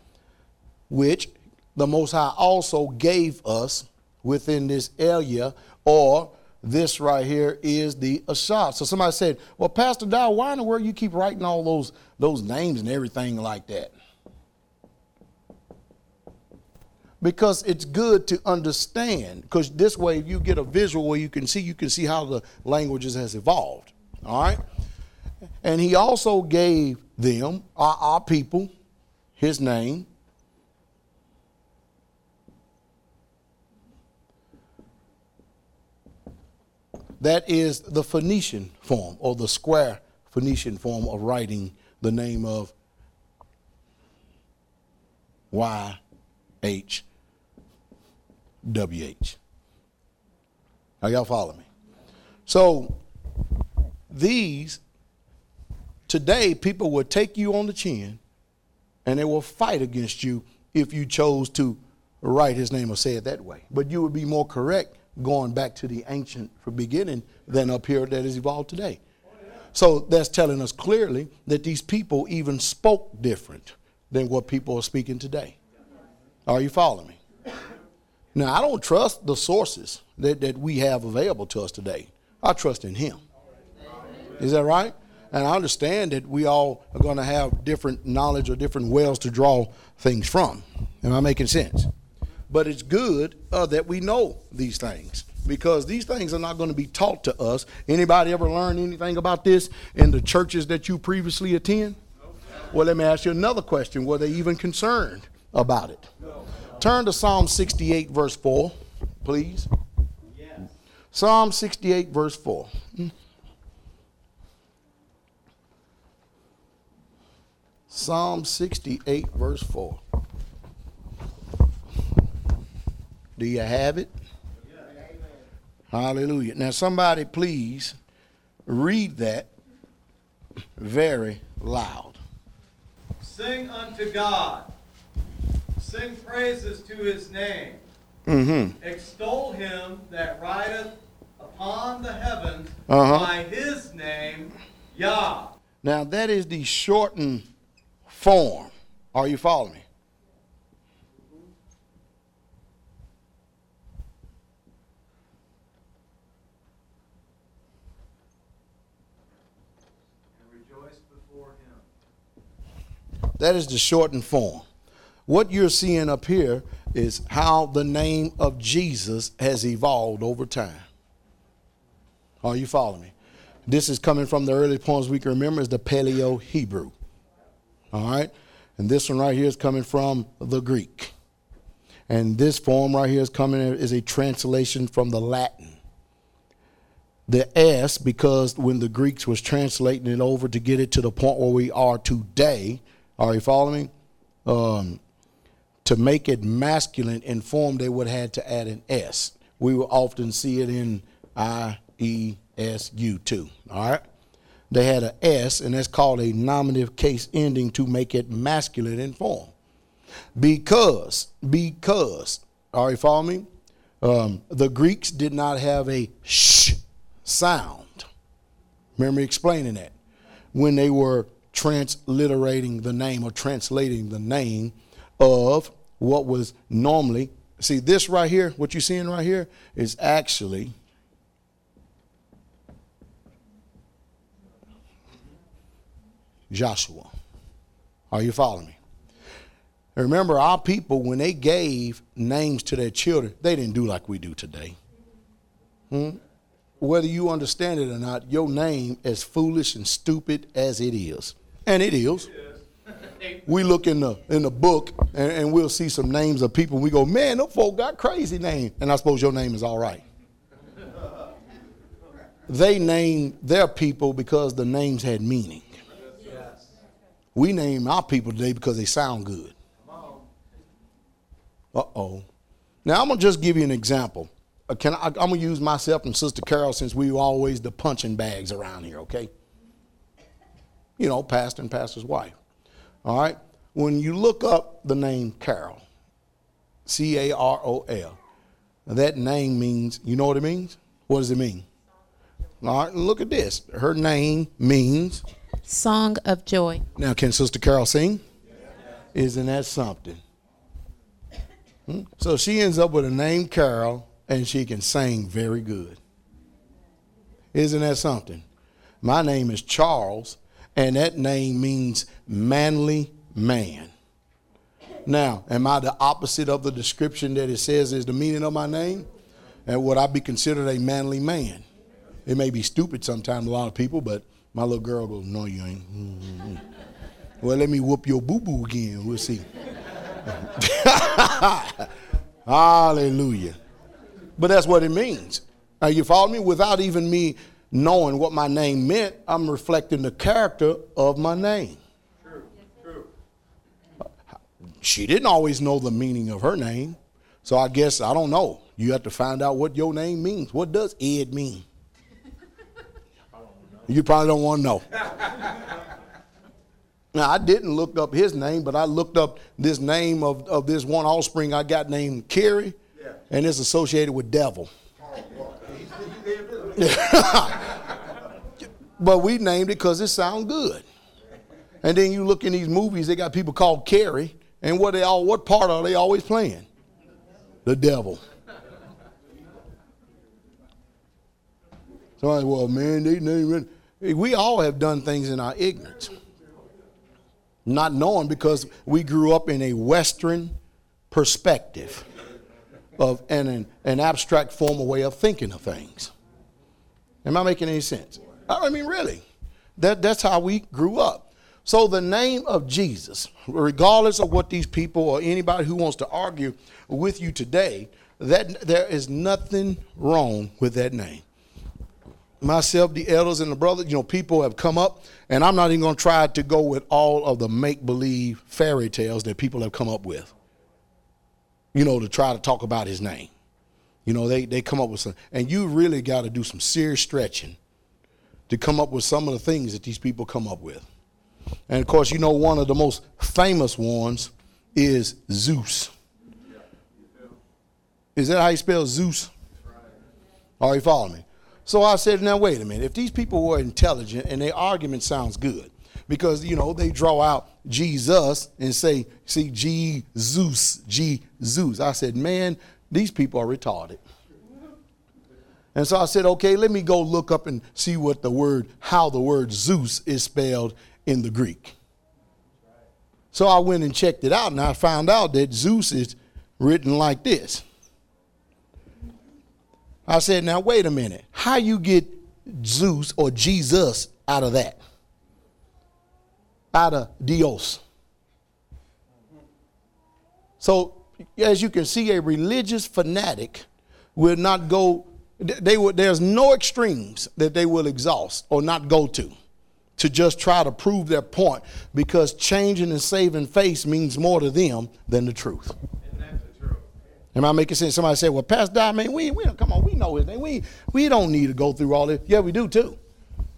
Which the Most High also gave us within this area, or this right here is the Ashab. So somebody said, Well, Pastor Dow, why in the world you keep writing all those those names and everything like that? Because it's good to understand, because this way if you get a visual where you can see, you can see how the languages has evolved. All right? And he also gave them, our, our people, his name. That is the Phoenician form or the square Phoenician form of writing the name of Y H W H. Are y'all follow me? So these today people will take you on the chin and they will fight against you if you chose to write his name or say it that way. But you would be more correct going back to the ancient beginning than up here that is evolved today. So that's telling us clearly that these people even spoke different than what people are speaking today. Are you following me? Now, I don't trust the sources that, that we have available to us today. I trust in Him. Is that right? And I understand that we all are going to have different knowledge or different wells to draw things from. Am I making sense? But it's good uh, that we know these things because these things are not going to be taught to us. Anybody ever learn anything about this in the churches that you previously attend? Well, let me ask you another question. Were they even concerned about it? Turn to Psalm 68, verse 4, please. Psalm 68, verse 4. Psalm 68, verse 4. Do you have it? Hallelujah. Now, somebody, please read that very loud. Sing unto God. Sing praises to his name. Mm-hmm. Extol him that rideth upon the heavens Uh-huh. by his name, Yah. Now, that is the shortened form. Are you following me? And rejoice before him. That is the shortened form. What you're seeing up here is how the name of Jesus has evolved over time. Are you following me? This is coming from the early poems we can remember is the Paleo Hebrew. All right? And this one right here is coming from the Greek. And this form right here is coming is a translation from the Latin. The S, because when the Greeks was translating it over to get it to the point where we are today, are you following me? Um, to make it masculine in form, they would have had to add an S. We will often see it in I, E, S, U too. All right? They had an S, and that's called a nominative case ending to make it masculine in form. Because, because, are you following me? Um, the Greeks did not have a sh sound. Remember explaining that when they were transliterating the name or translating the name of what was normally. See, this right here, what you're seeing right here, is actually Joshua. Are you following me? Remember, our people, when they gave names to their children, they didn't do like we do today. Hmm? Whether you understand it or not, your name, as foolish and stupid as it is, and it is. We look in the in the book and, and we'll see some names of people. We go, man, those folk got crazy names, and I suppose your name is all right. They named their people because the names had meaning. We name our people today because they sound good. Uh oh. Now I'm gonna just give you an example. Uh, Can I, I'm gonna use myself and Sister Carol since we were always the punching bags around here. Okay. You know, pastor and pastor's wife. All right. When you look up the name Carol, C A R O L, that name means. You know what it means? What does it mean? All right. Look at this. Her name means. Song of joy. Now, can Sister Carol sing? Isn't that something? Hmm? So she ends up with a name Carol, and she can sing very good. Isn't that something? My name is Charles, and that name means manly man. Now, am I the opposite of the description that it says is the meaning of my name? And would I be considered a manly man? It may be stupid sometimes, a lot of people, but My little girl goes, No, you ain't. Mm-hmm. Well, let me whoop your boo boo again. We'll see. <laughs> Hallelujah. But that's what it means. Now, you follow me? Without even me knowing what my name meant, I'm reflecting the character of my name. True. True. She didn't always know the meaning of her name. So I guess, I don't know. You have to find out what your name means. What does Ed mean? You probably don't want to know. <laughs> Now, I didn't look up his name, but I looked up this name of, of this one offspring I got named Kerry, and it's associated with devil. Oh, <laughs> but we named it because it sounds good. And then you look in these movies, they got people called Carrie, and what they all what part are they always playing? The devil. Somebody, well, man, they named We all have done things in our ignorance not knowing because we grew up in a Western perspective of an, an abstract form of way of thinking of things. Am I making any sense? I mean, really. That, that's how we grew up. So the name of Jesus, regardless of what these people or anybody who wants to argue with you today, that there is nothing wrong with that name myself, the elders, and the brothers, you know, people have come up, and I'm not even going to try to go with all of the make believe fairy tales that people have come up with, you know, to try to talk about his name. You know, they, they come up with some, and you really got to do some serious stretching to come up with some of the things that these people come up with. And of course, you know, one of the most famous ones is Zeus. Is that how you spell Zeus? Are you following me? So I said, now wait a minute. If these people were intelligent and their argument sounds good, because you know they draw out Jesus and say, see, Jesus, Jesus. I said, man, these people are retarded. And so I said, okay, let me go look up and see what the word, how the word Zeus is spelled in the Greek. So I went and checked it out, and I found out that Zeus is written like this. I said, now wait a minute. How you get Zeus or Jesus out of that? Out of Dios. So as you can see, a religious fanatic will not go, they will, there's no extremes that they will exhaust or not go to to just try to prove their point because changing and saving face means more to them than the truth. Am I making sense? Somebody said, well, Pastor Dodd, man, we, we come on, we know name. We, we don't need to go through all this. Yeah, we do too.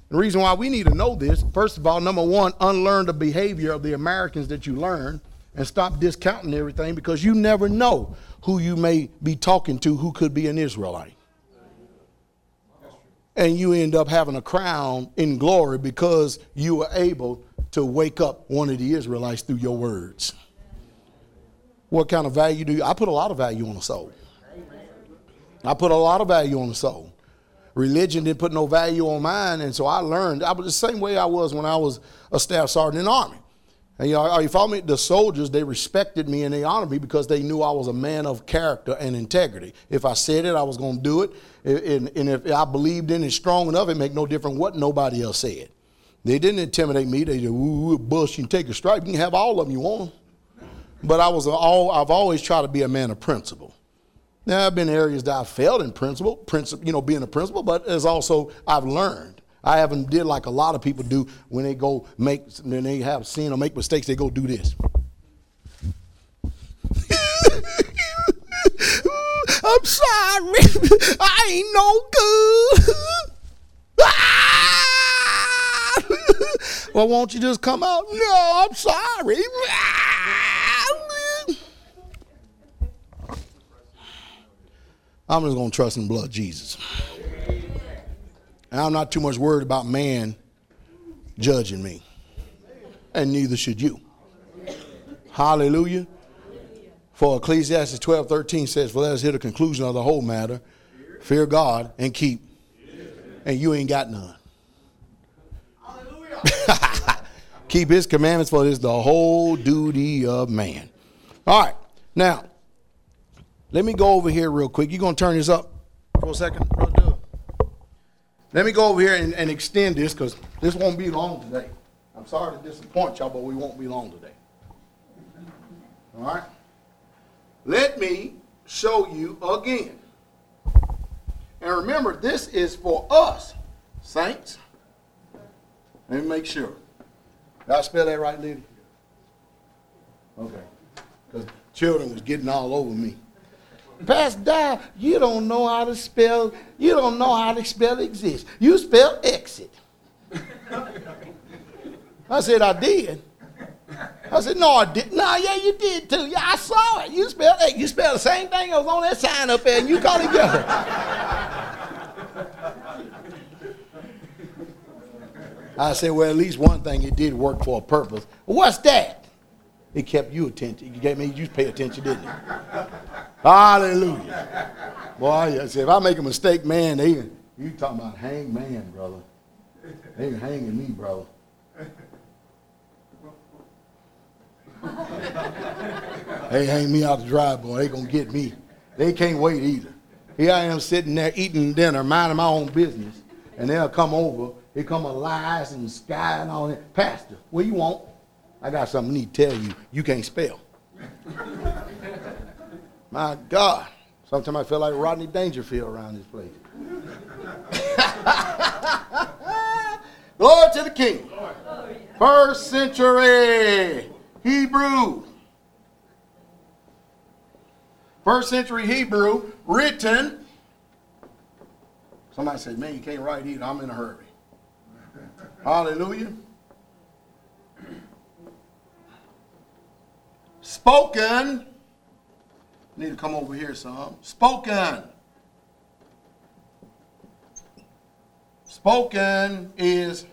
The reason why we need to know this, first of all, number one, unlearn the behavior of the Americans that you learn and stop discounting everything because you never know who you may be talking to who could be an Israelite. And you end up having a crown in glory because you were able to wake up one of the Israelites through your words. What kind of value do you? I put a lot of value on the soul. I put a lot of value on the soul. Religion didn't put no value on mine, and so I learned. I was the same way I was when I was a staff sergeant in the army. And you know, are you follow me? The soldiers they respected me and they honored me because they knew I was a man of character and integrity. If I said it, I was going to do it, and, and if I believed in it strong enough, it make no difference what nobody else said. They didn't intimidate me. They said, "Ooh, bush, you can take a stripe. You can have all of them you want." But I was all, I've always tried to be a man of principle. Now, I've been areas that I failed in principle, principle, you know, being a principal, but as also I've learned. I haven't did like a lot of people do when they go make, when they have seen or make mistakes, they go do this. <laughs> I'm sorry. I ain't no good. <laughs> well, won't you just come out? No, I'm sorry. <laughs> I'm just going to trust in blood Jesus. And I'm not too much worried about man judging me. And neither should you. Hallelujah. For Ecclesiastes 12 13 says, For let us hear the conclusion of the whole matter. Fear God and keep. And you ain't got none. Hallelujah. <laughs> Keep his commandments, for it is the whole duty of man. All right. Now, let me go over here real quick. You're gonna turn this up for a second? Let me go over here and, and extend this because this won't be long today. I'm sorry to disappoint y'all, but we won't be long today. All right? Let me show you again. And remember, this is for us, saints. Let me make sure. Did I spell that right, lady? Okay. Because children was getting all over me. Pastor Dow, you don't know how to spell, you don't know how to spell exist. You spell exit. I said, I did. I said, no, I didn't. No, yeah, you did too. Yeah, I saw it. You spelled it. You spelled the same thing that was on that sign up there, and you called it together. I said, well, at least one thing it did work for a purpose. What's that? It kept you attention. You gave me you pay attention, didn't you? Hallelujah. Boy, I said, if I make a mistake, man, they you talking about hang man, brother. They ain't hanging me, brother. <laughs> they hang me out the drive, boy. They gonna get me. They can't wait either. Here I am sitting there eating dinner, minding my own business, and they'll come over. Here come a lies and sky and all that. Pastor, what you want? I got something I need to tell you. You can't spell. my God. Sometimes I feel like Rodney Dangerfield around this place. <laughs> Glory to the King. First century Hebrew. First century Hebrew, written. Somebody said, Man, you can't write either. I'm in a hurry. Hallelujah. Spoken. Need to come over here some. Spoken. Spoken is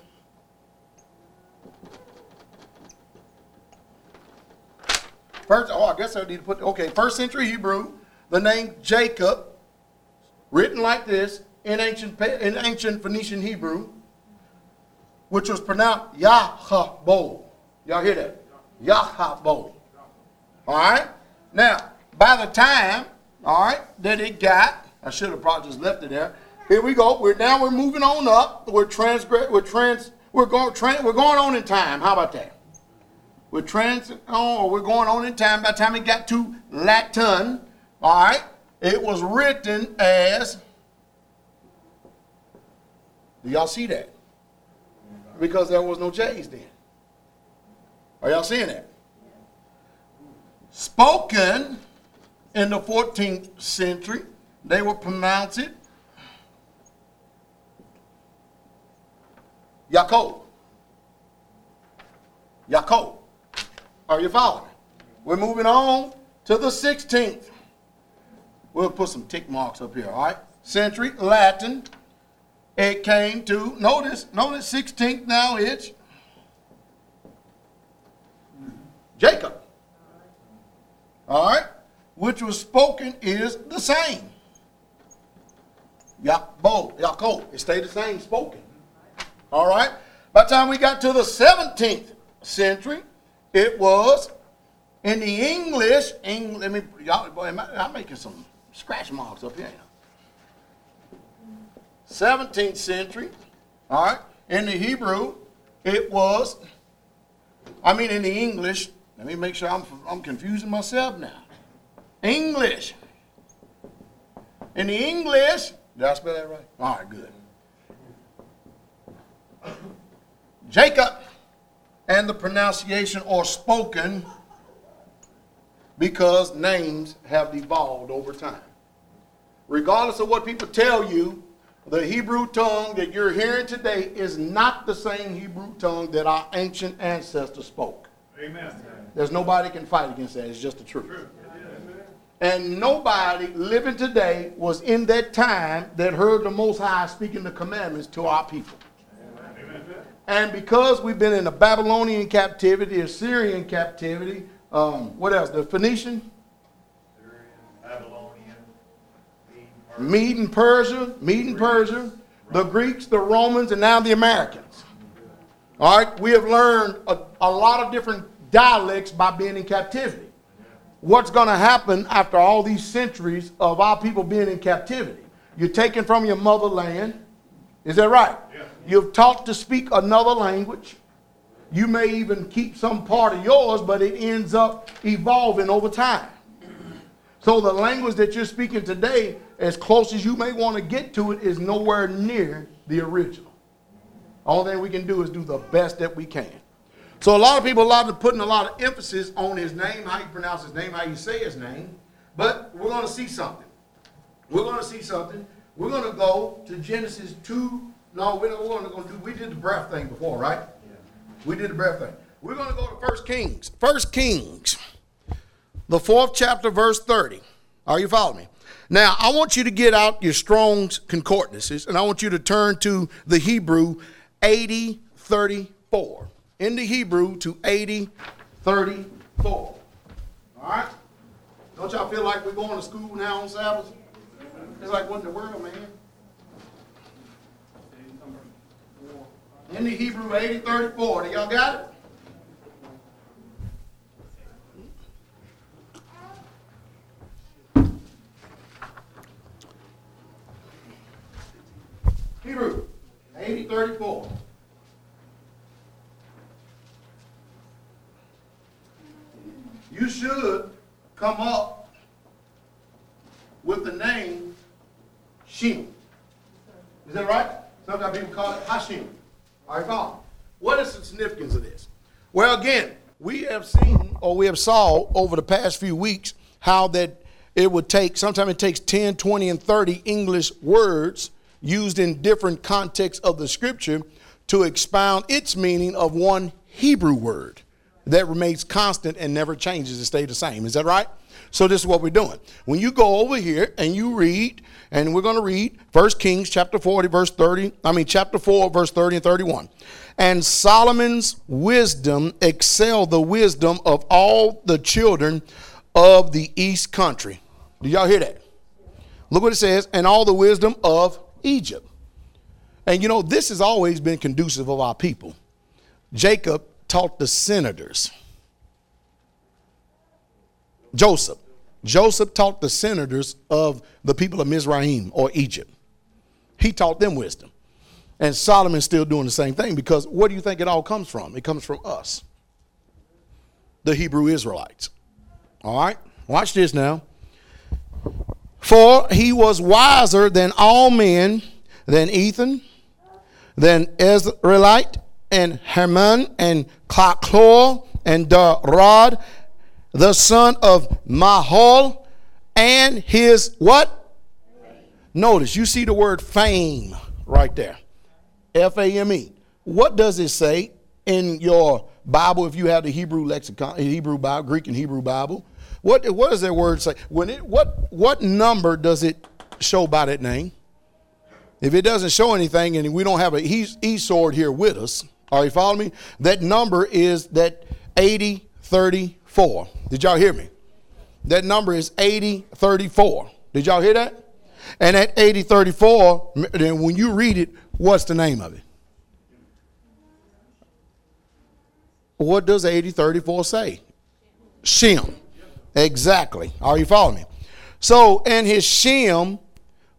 First, oh, I guess I need to put, okay, first century Hebrew, the name Jacob, written like this in ancient, in ancient Phoenician Hebrew, which was pronounced Yahabo. Y'all hear that? Yahabo. All right? Now, by the time, all right, that it got, I should have probably just left it there. Here we go. We're now we're moving on up. We're transgress. We're trans. We're going. We're going on in time. How about that? We're trans or we're going on in time. By the time it got to Latin, all right, it was written as. Do y'all see that? Because there was no J's then. Are y'all seeing that? Spoken in the 14th century, they would pronounce it Yaakov. Yaakov. Are you following? We're moving on to the 16th. We'll put some tick marks up here, all right? Century, Latin. It came to, notice, notice 16th now it's Jacob. All right? Which was spoken is the same. Yaakov, Yaakov. It stayed the same spoken. All right? By the time we got to the 17th century, it was in the English. Eng, let me, y'all, boy, I'm making some scratch marks up here. 17th century, all right? In the Hebrew, it was, I mean, in the English, let me make sure I'm, I'm confusing myself now. English. In the English, did I spell that right? All right, good. Jacob and the pronunciation are spoken because names have evolved over time. Regardless of what people tell you, the Hebrew tongue that you're hearing today is not the same Hebrew tongue that our ancient ancestors spoke. Amen. There's nobody can fight against that. It's just the truth. And nobody living today was in that time that heard the Most High speaking the commandments to our people. And because we've been in the Babylonian captivity, Assyrian captivity, um, what else? The Phoenician? Mede and Persia, Mede and Persia, the Greeks, the Romans, and now the Americans. All right, we have learned a, a lot of different dialects by being in captivity. What's going to happen after all these centuries of our people being in captivity? You're taken from your motherland, Is that right? You've taught to speak another language. You may even keep some part of yours, but it ends up evolving over time. So the language that you're speaking today, as close as you may want to get to it, is nowhere near the original. All thing we can do is do the best that we can. So a lot of people, a lot of putting a lot of emphasis on his name, how you pronounce his name, how you say his name. But we're going to see something. We're going to see something. We're going to go to Genesis 2. No, we're going to do. We did the breath thing before, right? We did the breath thing. We're going to go to First Kings. First Kings, the fourth chapter, verse 30. Are you following me? Now, I want you to get out your Strong's concordances, and I want you to turn to the Hebrew 8034. In the Hebrew to 8034. All right? Don't y'all feel like we're going to school now on Sabbath? It's like, what in the world, man? In the Hebrew 8034. Do y'all got it? Hebrew 8034. You should come up with the name Shem. Is that right? Sometimes people call it Hashem. All right, follow. What is the significance of this? Well, again, we have seen or we have saw over the past few weeks how that it would take, sometimes it takes 10, 20, and 30 English words used in different contexts of the scripture to expound its meaning of one Hebrew word that remains constant and never changes. It stays the same. Is that right? So this is what we're doing. When you go over here and you read, and we're going to read 1 Kings chapter 40, verse 30, I mean chapter 4, verse 30 and 31. And Solomon's wisdom excelled the wisdom of all the children of the east country. Do y'all hear that? Look what it says, and all the wisdom of Egypt. And you know, this has always been conducive of our people. Jacob taught the senators. Joseph. Joseph taught the senators of the people of Mizraim or Egypt. He taught them wisdom. And Solomon's still doing the same thing because what do you think it all comes from? It comes from us, the Hebrew Israelites. All right? Watch this now. For he was wiser than all men, than Ethan, than Ezrahite, and Heman, and Chlor, and Darda, the son of Mahol, and his what? Notice, you see the word fame right there. F A M E. What does it say in your Bible if you have the Hebrew lexicon, Hebrew Bible, Greek and Hebrew Bible? What, what does that word say? When it, what, what number does it show by that name? If it doesn't show anything and we don't have a e sword here with us, are you following me? That number is that 8034. Did y'all hear me? That number is 8034. Did y'all hear that? And at 8034, then when you read it, what's the name of it? What does 8034 say? Shem. Exactly. Are you following me? So, and his Shem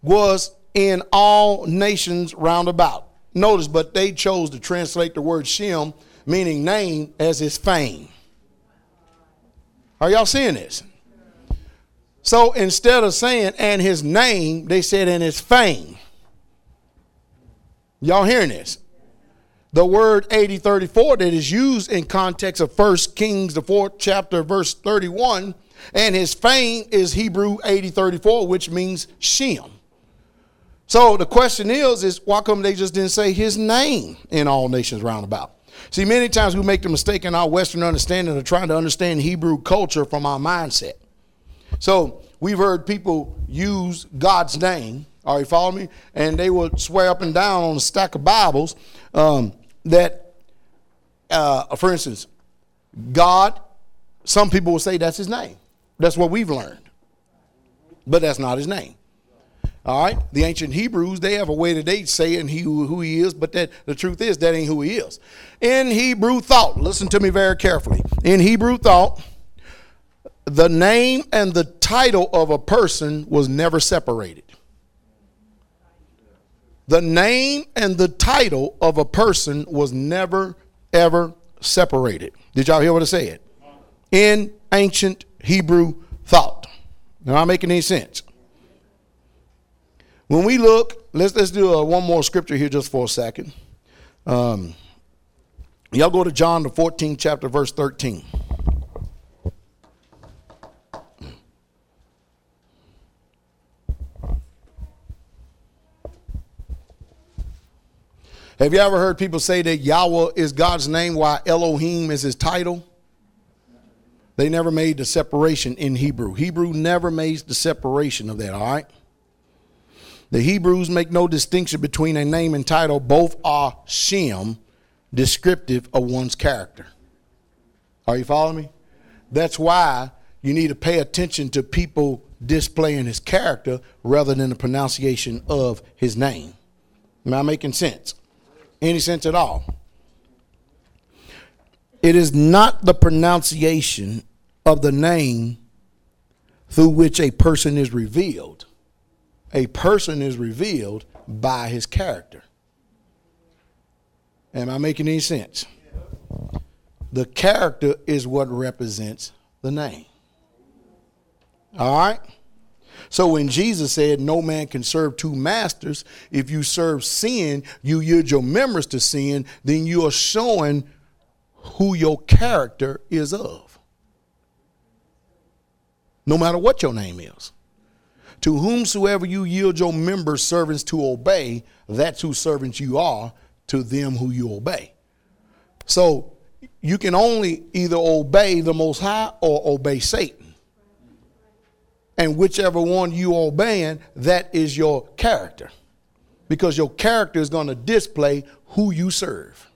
was in all nations round about. Notice, but they chose to translate the word Shem, meaning name, as his fame. Are y'all seeing this? So instead of saying and his name, they said and his fame. Y'all hearing this? The word 8034 that is used in context of 1 Kings, the fourth chapter, verse 31 and his fame is Hebrew 8034, which means Shem. So the question is, is why come they just didn't say his name in all nations round about? See, many times we make the mistake in our Western understanding of trying to understand Hebrew culture from our mindset. So we've heard people use God's name. Are you following me? And they would swear up and down on a stack of Bibles um, that, uh, for instance, God, some people will say that's his name. That's what we've learned. But that's not his name. All right? The ancient Hebrews, they have a way that they say and he who he is, but that the truth is that ain't who he is. In Hebrew thought, listen to me very carefully. In Hebrew thought, the name and the title of a person was never separated. The name and the title of a person was never, ever separated. Did y'all hear what I said? In ancient Hebrew thought. I making any sense? When we look, let's let's do a, one more scripture here just for a second. Um, y'all go to John the 14th chapter, verse 13. Have you ever heard people say that Yahweh is God's name while Elohim is his title? They never made the separation in Hebrew. Hebrew never made the separation of that, all right? The Hebrews make no distinction between a name and title. Both are Shem, descriptive of one's character. Are you following me? That's why you need to pay attention to people displaying his character rather than the pronunciation of his name. Am I making sense? Any sense at all? It is not the pronunciation of the name through which a person is revealed. A person is revealed by his character. Am I making any sense? The character is what represents the name. All right? So when Jesus said, No man can serve two masters, if you serve sin, you yield your members to sin, then you are showing who your character is of. No matter what your name is. To whomsoever you yield your members servants to obey, that's who servants you are to them who you obey. So you can only either obey the Most High or obey Satan. And whichever one you obeying, that is your character. Because your character is going to display who you serve.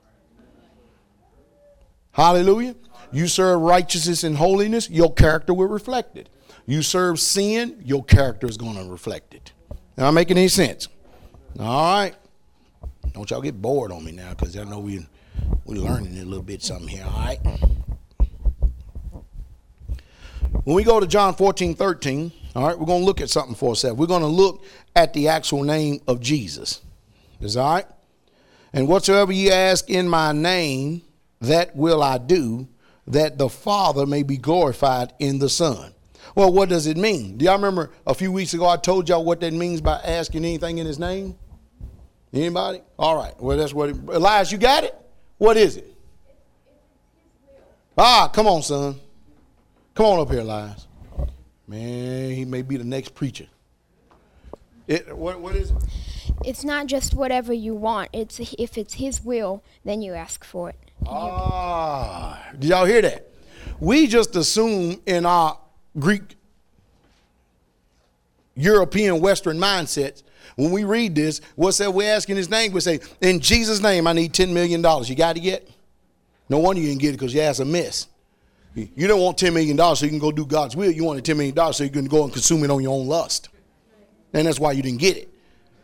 Hallelujah. You serve righteousness and holiness, your character will reflect it. You serve sin, your character is going to reflect it. Am I making any sense? All right. Don't y'all get bored on me now because I know we, we're learning a little bit something here. All right. When we go to John 14, 13, all right, we're going to look at something for a second. We're going to look at the actual name of Jesus. Is that all right? And whatsoever ye ask in my name, that will I do, that the Father may be glorified in the Son. Well, what does it mean? Do y'all remember a few weeks ago I told y'all what that means by asking anything in his name? Anybody? All right. Well, that's what it, Elias, you got it? What is it? Ah, come on, son. Come on up here, Elias. Man, he may be the next preacher. It, what, what is it? It's not just whatever you want. It's if it's his will, then you ask for it. Ah, did y'all hear that? We just assume in our Greek, European, Western mindsets, when we read this, what's that we ask in his name? We say, in Jesus' name, I need $10 million. You got it yet? No wonder you didn't get it because you asked a miss. You don't want $10 million so you can go do God's will. You wanted $10 million so you can go and consume it on your own lust. And that's why you didn't get it.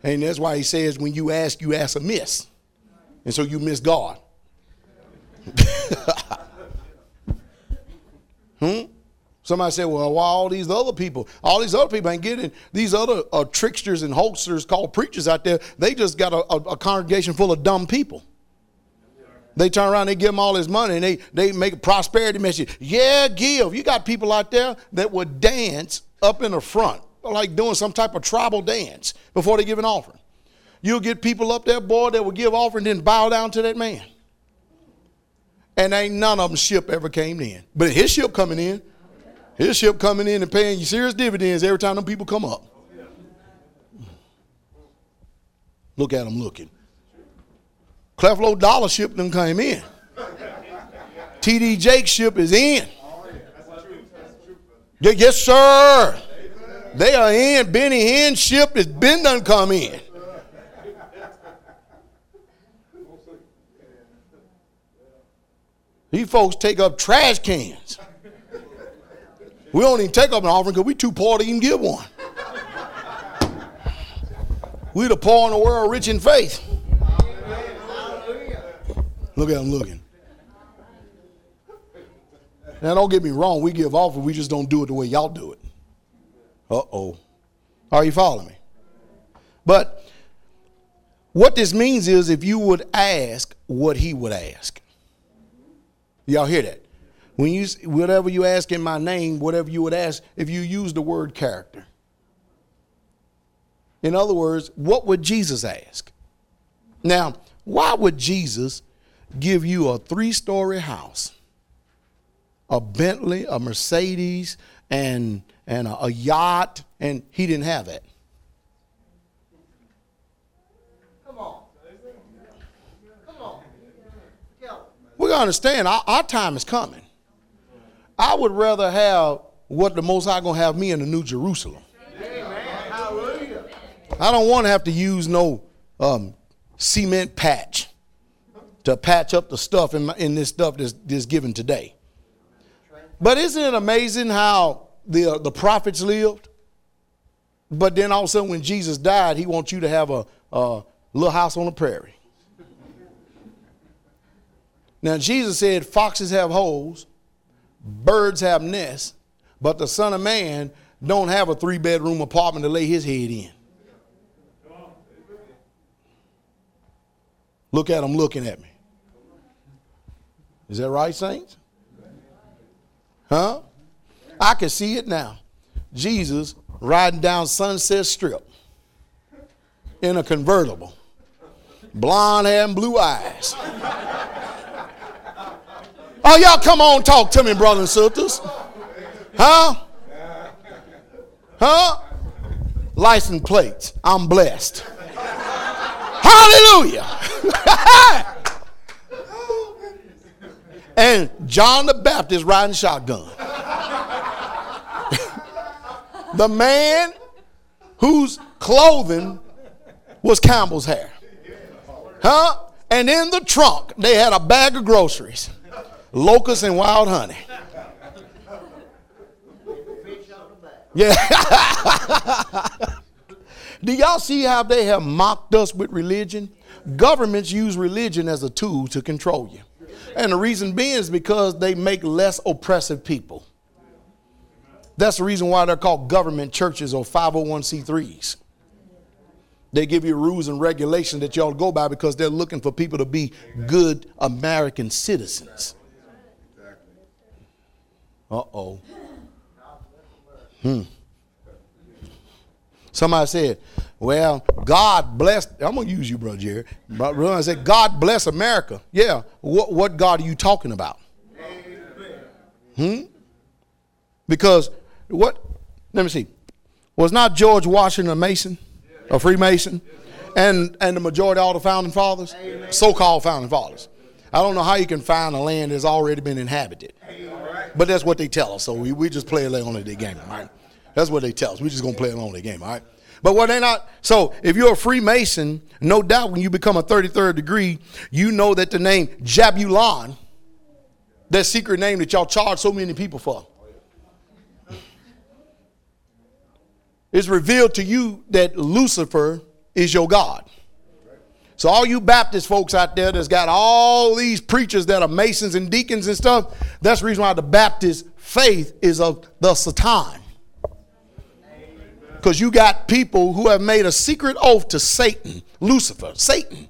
And that's why he says when you ask, you ask a miss. And so you miss God. <laughs> hmm? Somebody said, well, why all these other people? All these other people ain't getting these other uh, tricksters and hoaxers called preachers out there. They just got a, a, a congregation full of dumb people. They turn around, they give them all this money, and they, they make a prosperity message. Yeah, give. You got people out there that would dance up in the front, like doing some type of tribal dance before they give an offering. You'll get people up there, boy, that will give offering, then bow down to that man. And ain't none of them ship ever came in. But his ship coming in, his ship coming in and paying you serious dividends every time them people come up. Look at them looking. Creflo Dollar ship them came in. TD Jakes ship is in. Yes, sir. They are in. Benny Hinn ship has been done come in. These folks take up trash cans. We don't even take up an offering because we too poor to even give one. We the poor in the world, rich in faith. Look at them looking. Now, don't get me wrong. We give offering. We just don't do it the way y'all do it. Uh oh. Are you following me? But What this means is if you would ask what he would ask. Y'all hear that? When you whatever you ask in my name, whatever you would ask, if you use the word character. In other words, what would Jesus ask? Now, why would Jesus give you a three-story house, a Bentley, a Mercedes, and and a, a yacht, and he didn't have that? Come on. Come on. Come on. We gotta understand our, our time is coming. I would rather have what the Most High gonna have me in the New Jerusalem. I don't want to have to use no um, cement patch to patch up the stuff in, my, in this stuff that's, that's given today. But isn't it amazing how the uh, the prophets lived? But then all of a sudden, when Jesus died, he wants you to have a, a little house on the prairie. Now, Jesus said, Foxes have holes, birds have nests, but the Son of Man don't have a three bedroom apartment to lay his head in. Look at him looking at me. Is that right, saints? Huh? I can see it now. Jesus riding down Sunset Strip in a convertible, blonde hair and blue eyes. Oh, y'all come on, talk to me, brothers and sisters. Huh? Huh? License plates. I'm blessed. Hallelujah. <laughs> and John the Baptist riding shotgun. <laughs> the man whose clothing was camel's hair. Huh? And in the trunk, they had a bag of groceries locusts and wild honey. Yeah. <laughs> Do y'all see how they have mocked us with religion? Governments use religion as a tool to control you. And the reason being is because they make less oppressive people. That's the reason why they're called government churches or 501c3s. They give you rules and regulations that y'all go by because they're looking for people to be good American citizens. Uh oh. Hmm. Somebody said, well, God bless, I'm going to use you, Brother Jerry. Brother I said, God bless America. Yeah. What, what God are you talking about? Hmm? Because what, let me see. Was not George Washington a Mason, a Freemason? And, and the majority of all the founding fathers? So called founding fathers. I don't know how you can find a land that's already been inhabited. But that's what they tell us. So we, we just play along to the game, all right? That's what they tell us. we just going to play along the game, all right? But what they not, so if you're a Freemason, no doubt when you become a 33rd degree, you know that the name Jabulon, that secret name that y'all charge so many people for, is revealed to you that Lucifer is your God. So all you Baptist folks out there that's got all these preachers that are masons and deacons and stuff, that's the reason why the Baptist faith is of the Satan. Because you got people who have made a secret oath to Satan, Lucifer, Satan.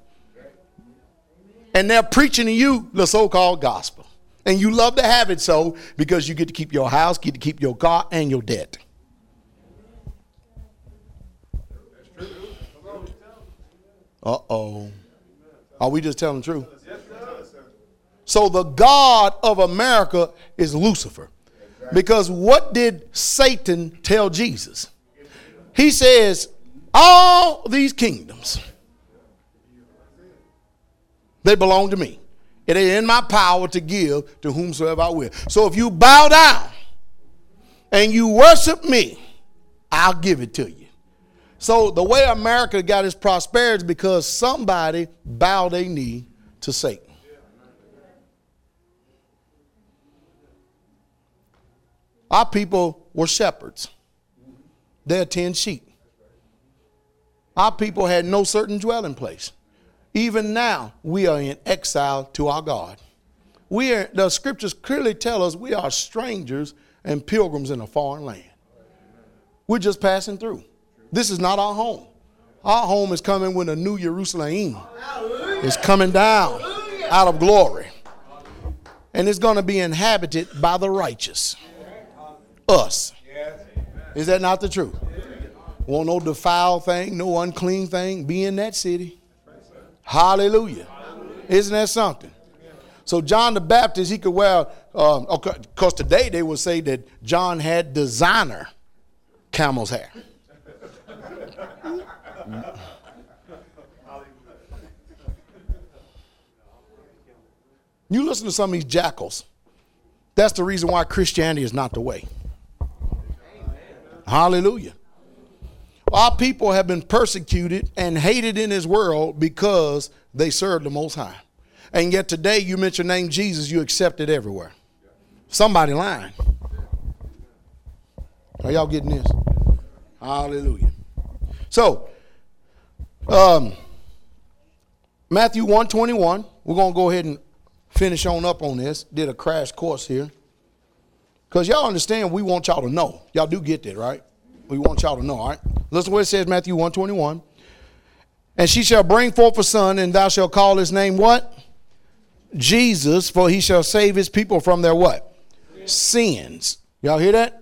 And they're preaching to you the so-called gospel. And you love to have it so because you get to keep your house, get to keep your car and your debt. Uh oh. Are we just telling the truth? So the God of America is Lucifer. Because what did Satan tell Jesus? He says, All these kingdoms, they belong to me. It is in my power to give to whomsoever I will. So if you bow down and you worship me, I'll give it to you. So the way America got its prosperity is because somebody bowed a knee to Satan. Our people were shepherds. They attend sheep. Our people had no certain dwelling place. Even now, we are in exile to our God. We are, the scriptures clearly tell us we are strangers and pilgrims in a foreign land. We're just passing through. This is not our home. Our home is coming when a new Jerusalem. is coming down out of glory. And it's going to be inhabited by the righteous. Us. Is that not the truth? Won't no defiled thing, no unclean thing, be in that city. Hallelujah. Isn't that something? So John the Baptist, he could wear, um, because today they would say that John had designer camel's hair. Mm. You listen to some of these jackals. That's the reason why Christianity is not the way. Hallelujah. Our people have been persecuted and hated in this world because they served the Most High. And yet today you mention name Jesus, you accept it everywhere. Somebody lying. Are y'all getting this? Hallelujah. So, um, Matthew 121, we're going to go ahead and finish on up on this. Did a crash course here. Because y'all understand we want y'all to know. Y'all do get that, right? We want y'all to know, all right? Listen to what it says, Matthew 121. And she shall bring forth a son, and thou shalt call his name what? Jesus, for he shall save his people from their what? Sins. Y'all hear that?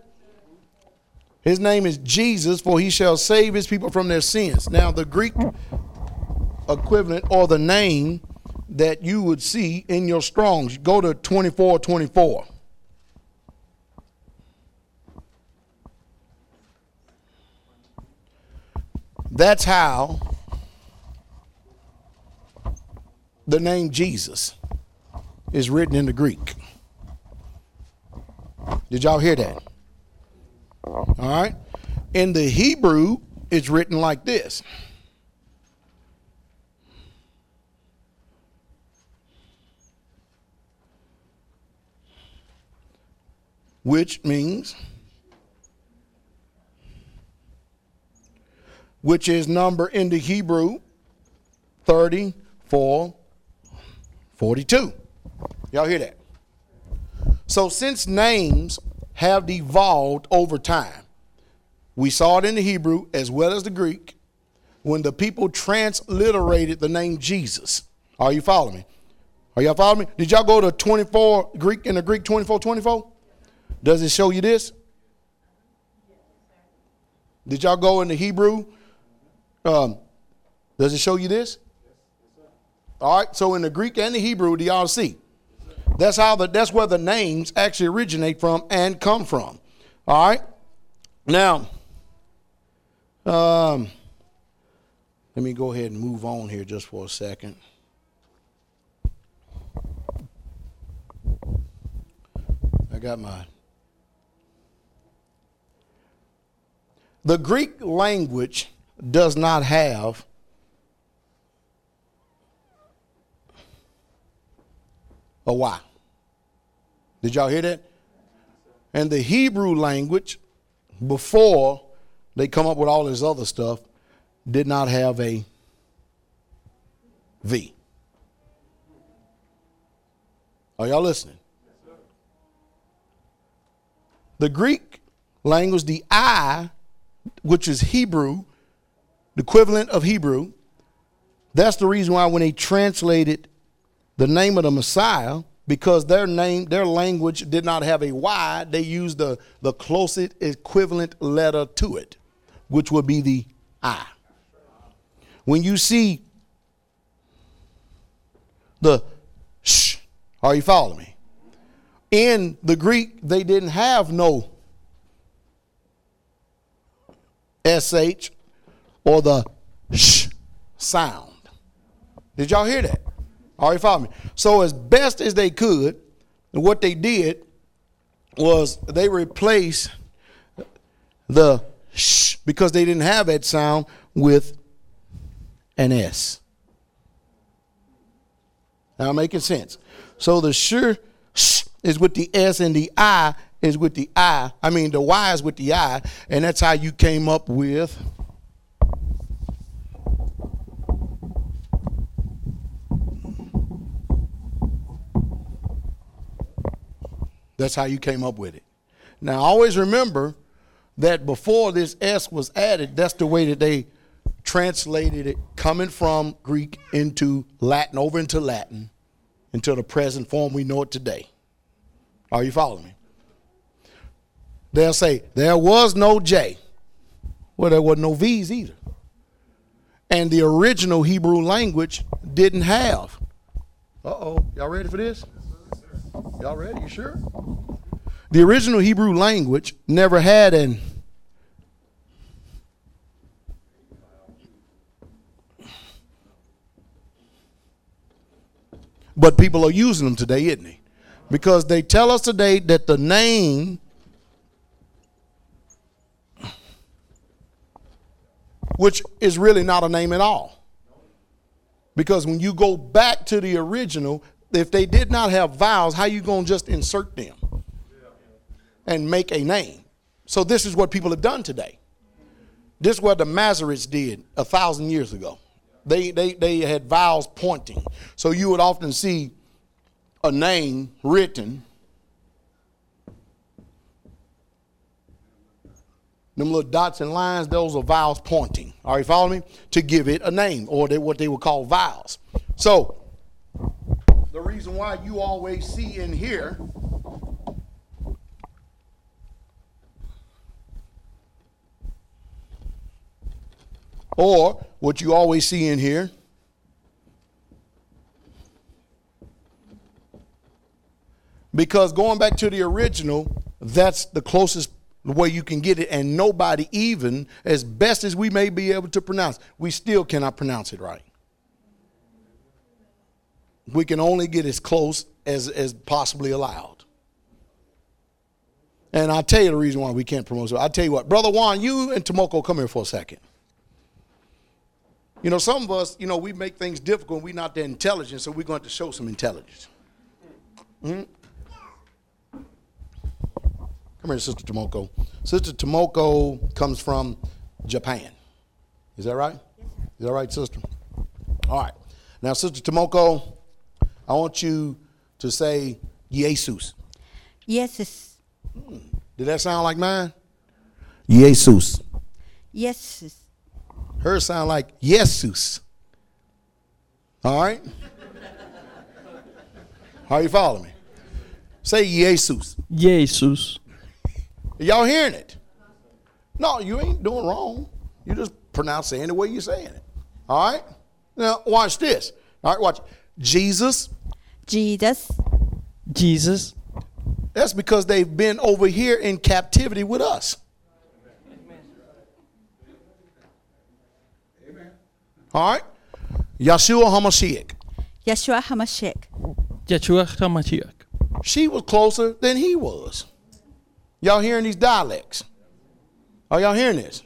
His name is Jesus, for he shall save his people from their sins. Now, the Greek equivalent or the name that you would see in your Strongs, go to 24 24. That's how the name Jesus is written in the Greek. Did y'all hear that? All right. In the Hebrew, it's written like this. Which means, which is number in the Hebrew 34 42. Y'all hear that? So, since names have evolved over time, we saw it in the Hebrew as well as the Greek when the people transliterated the name Jesus. Are you following me? Are y'all following me? Did y'all go to 24 Greek in the Greek 24 24? Does it show you this? Did y'all go in the Hebrew? Um, does it show you this? All right. So in the Greek and the Hebrew, do y'all see? That's how the that's where the names actually originate from and come from. All right. Now, um, let me go ahead and move on here just for a second. I got my. The Greek language does not have a Y. Did y'all hear that? And the Hebrew language, before they come up with all this other stuff, did not have a V. Are y'all listening? The Greek language, the I, which is Hebrew, the equivalent of Hebrew, that's the reason why when they translated the name of the Messiah, because their name, their language did not have a Y, they used the, the closest equivalent letter to it, which would be the I. When you see the sh, are you following me? In the Greek, they didn't have no sh or the sh sound. Did y'all hear that? Are you following me? So as best as they could, what they did was they replaced the sh because they didn't have that sound with an S. Now making sense. So the sure sh is with the S and the I is with the I. I mean the Y is with the I, and that's how you came up with That's how you came up with it. Now, always remember that before this S was added, that's the way that they translated it coming from Greek into Latin, over into Latin, until the present form we know it today. Are you following me? They'll say, there was no J. Well, there was no V's either. And the original Hebrew language didn't have. Uh oh. Y'all ready for this? Y'all ready? You sure? The original Hebrew language never had an but people are using them today, isn't they? Because they tell us today that the name which is really not a name at all. Because when you go back to the original, if they did not have vowels, how you going to just insert them and make a name? So this is what people have done today. This is what the Masoretes did a thousand years ago. They, they, they had vowels pointing. So you would often see a name written. Them little dots and lines, those are vowels pointing. Are you following me? To give it a name, or they, what they would call vowels. So, the reason why you always see in here or what you always see in here because going back to the original that's the closest way you can get it and nobody even as best as we may be able to pronounce we still cannot pronounce it right we can only get as close as, as possibly allowed and i'll tell you the reason why we can't promote i'll tell you what brother juan you and tomoko come here for a second you know, some of us, you know, we make things difficult. We're not that intelligent, so we're going to show some intelligence. hmm Come here, Sister Tomoko. Sister Tomoko comes from Japan. Is that right? Is that right, sister? All right. Now, Sister Tomoko, I want you to say Jesus. Yes. Hmm. Did that sound like mine? Jesus. Yes. Hers sound like Jesus. All right? How you follow me? Say Jesus. Jesus. Y'all hearing it? No, you ain't doing wrong. You just pronounce it the way you're saying it. All right? Now, watch this. All right, watch. Jesus. Jesus. Jesus. That's because they've been over here in captivity with us. All right? Yeshua HaMashiach. Yeshua HaMashiach. Yeshua HaMashiach. She was closer than he was. Y'all hearing these dialects? Are y'all hearing this?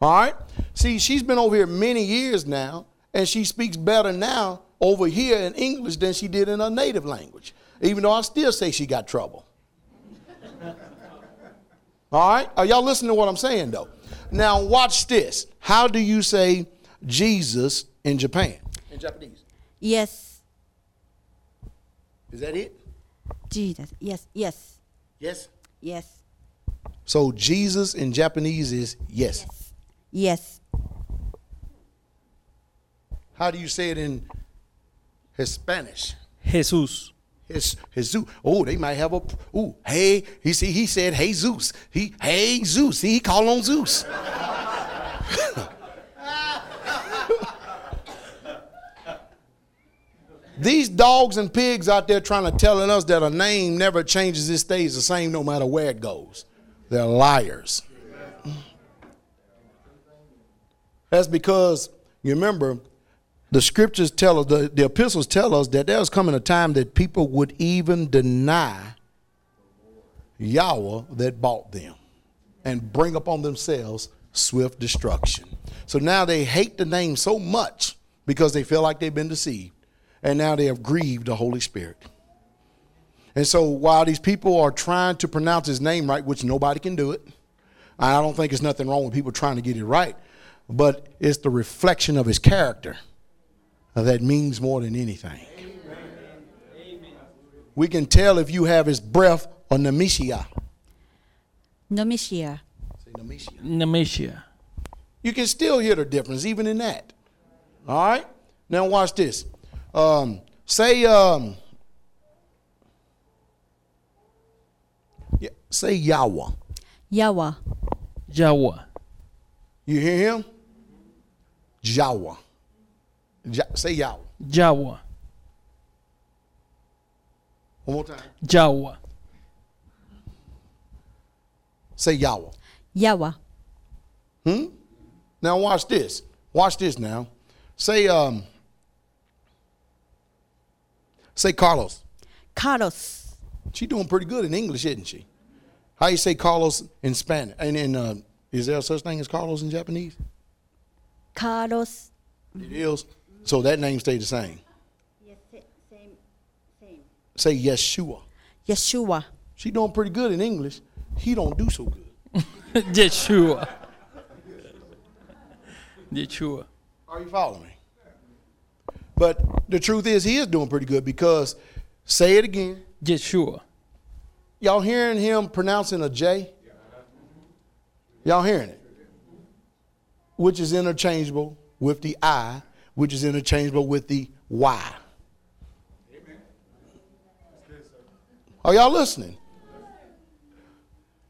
All right? See, she's been over here many years now, and she speaks better now over here in English than she did in her native language, even though I still say she got trouble. <laughs> All right? Are y'all listening to what I'm saying, though? Now, watch this. How do you say Jesus in Japan? In Japanese. Yes. Is that it? Jesus. Yes. Yes. Yes. Yes. So, Jesus in Japanese is yes. Yes. How do you say it in Spanish? Jesus. His, Jesus. Oh, they might have a. Ooh, hey, he see, he said, "Hey Zeus." He, hey Zeus. See, he called on Zeus. <laughs> These dogs and pigs out there trying to telling us that a name never changes; it stays the same no matter where it goes. They're liars. That's because you remember the scriptures tell us, the, the epistles tell us that there's coming a time that people would even deny Yahweh that bought them and bring upon themselves swift destruction. So now they hate the name so much because they feel like they've been deceived. And now they have grieved the Holy Spirit. And so while these people are trying to pronounce his name right, which nobody can do it, I don't think there's nothing wrong with people trying to get it right, but it's the reflection of his character that means more than anything. We can tell if you have his breath or nemeshia. Nomishia. Say nemeshia. Nemesia. You can still hear the difference even in that. All right? Now watch this. Um, say um, yeah, say Yahweh. Yahweh. Yahweh. You hear him? Jawa. Ja- say Yahweh. Yahweh. One more time. Yahweh. Say Yahweh. Yahweh. Hmm? Now watch this. Watch this now. Say um say Carlos. Carlos. She doing pretty good in English, isn't she? How you say Carlos in Spanish? And in uh, is there such thing as Carlos in Japanese? Carlos. It is. So that name stayed the same. Yes, same, same. Say Yeshua. Yeshua. She doing pretty good in English. He don't do so good. <laughs> Yeshua. Yeshua. Are you following me? But the truth is, he is doing pretty good because, say it again, Yeshua. y'all hearing him pronouncing a J? Y'all hearing it? Which is interchangeable with the I, which is interchangeable with the Y. Amen. Are y'all listening?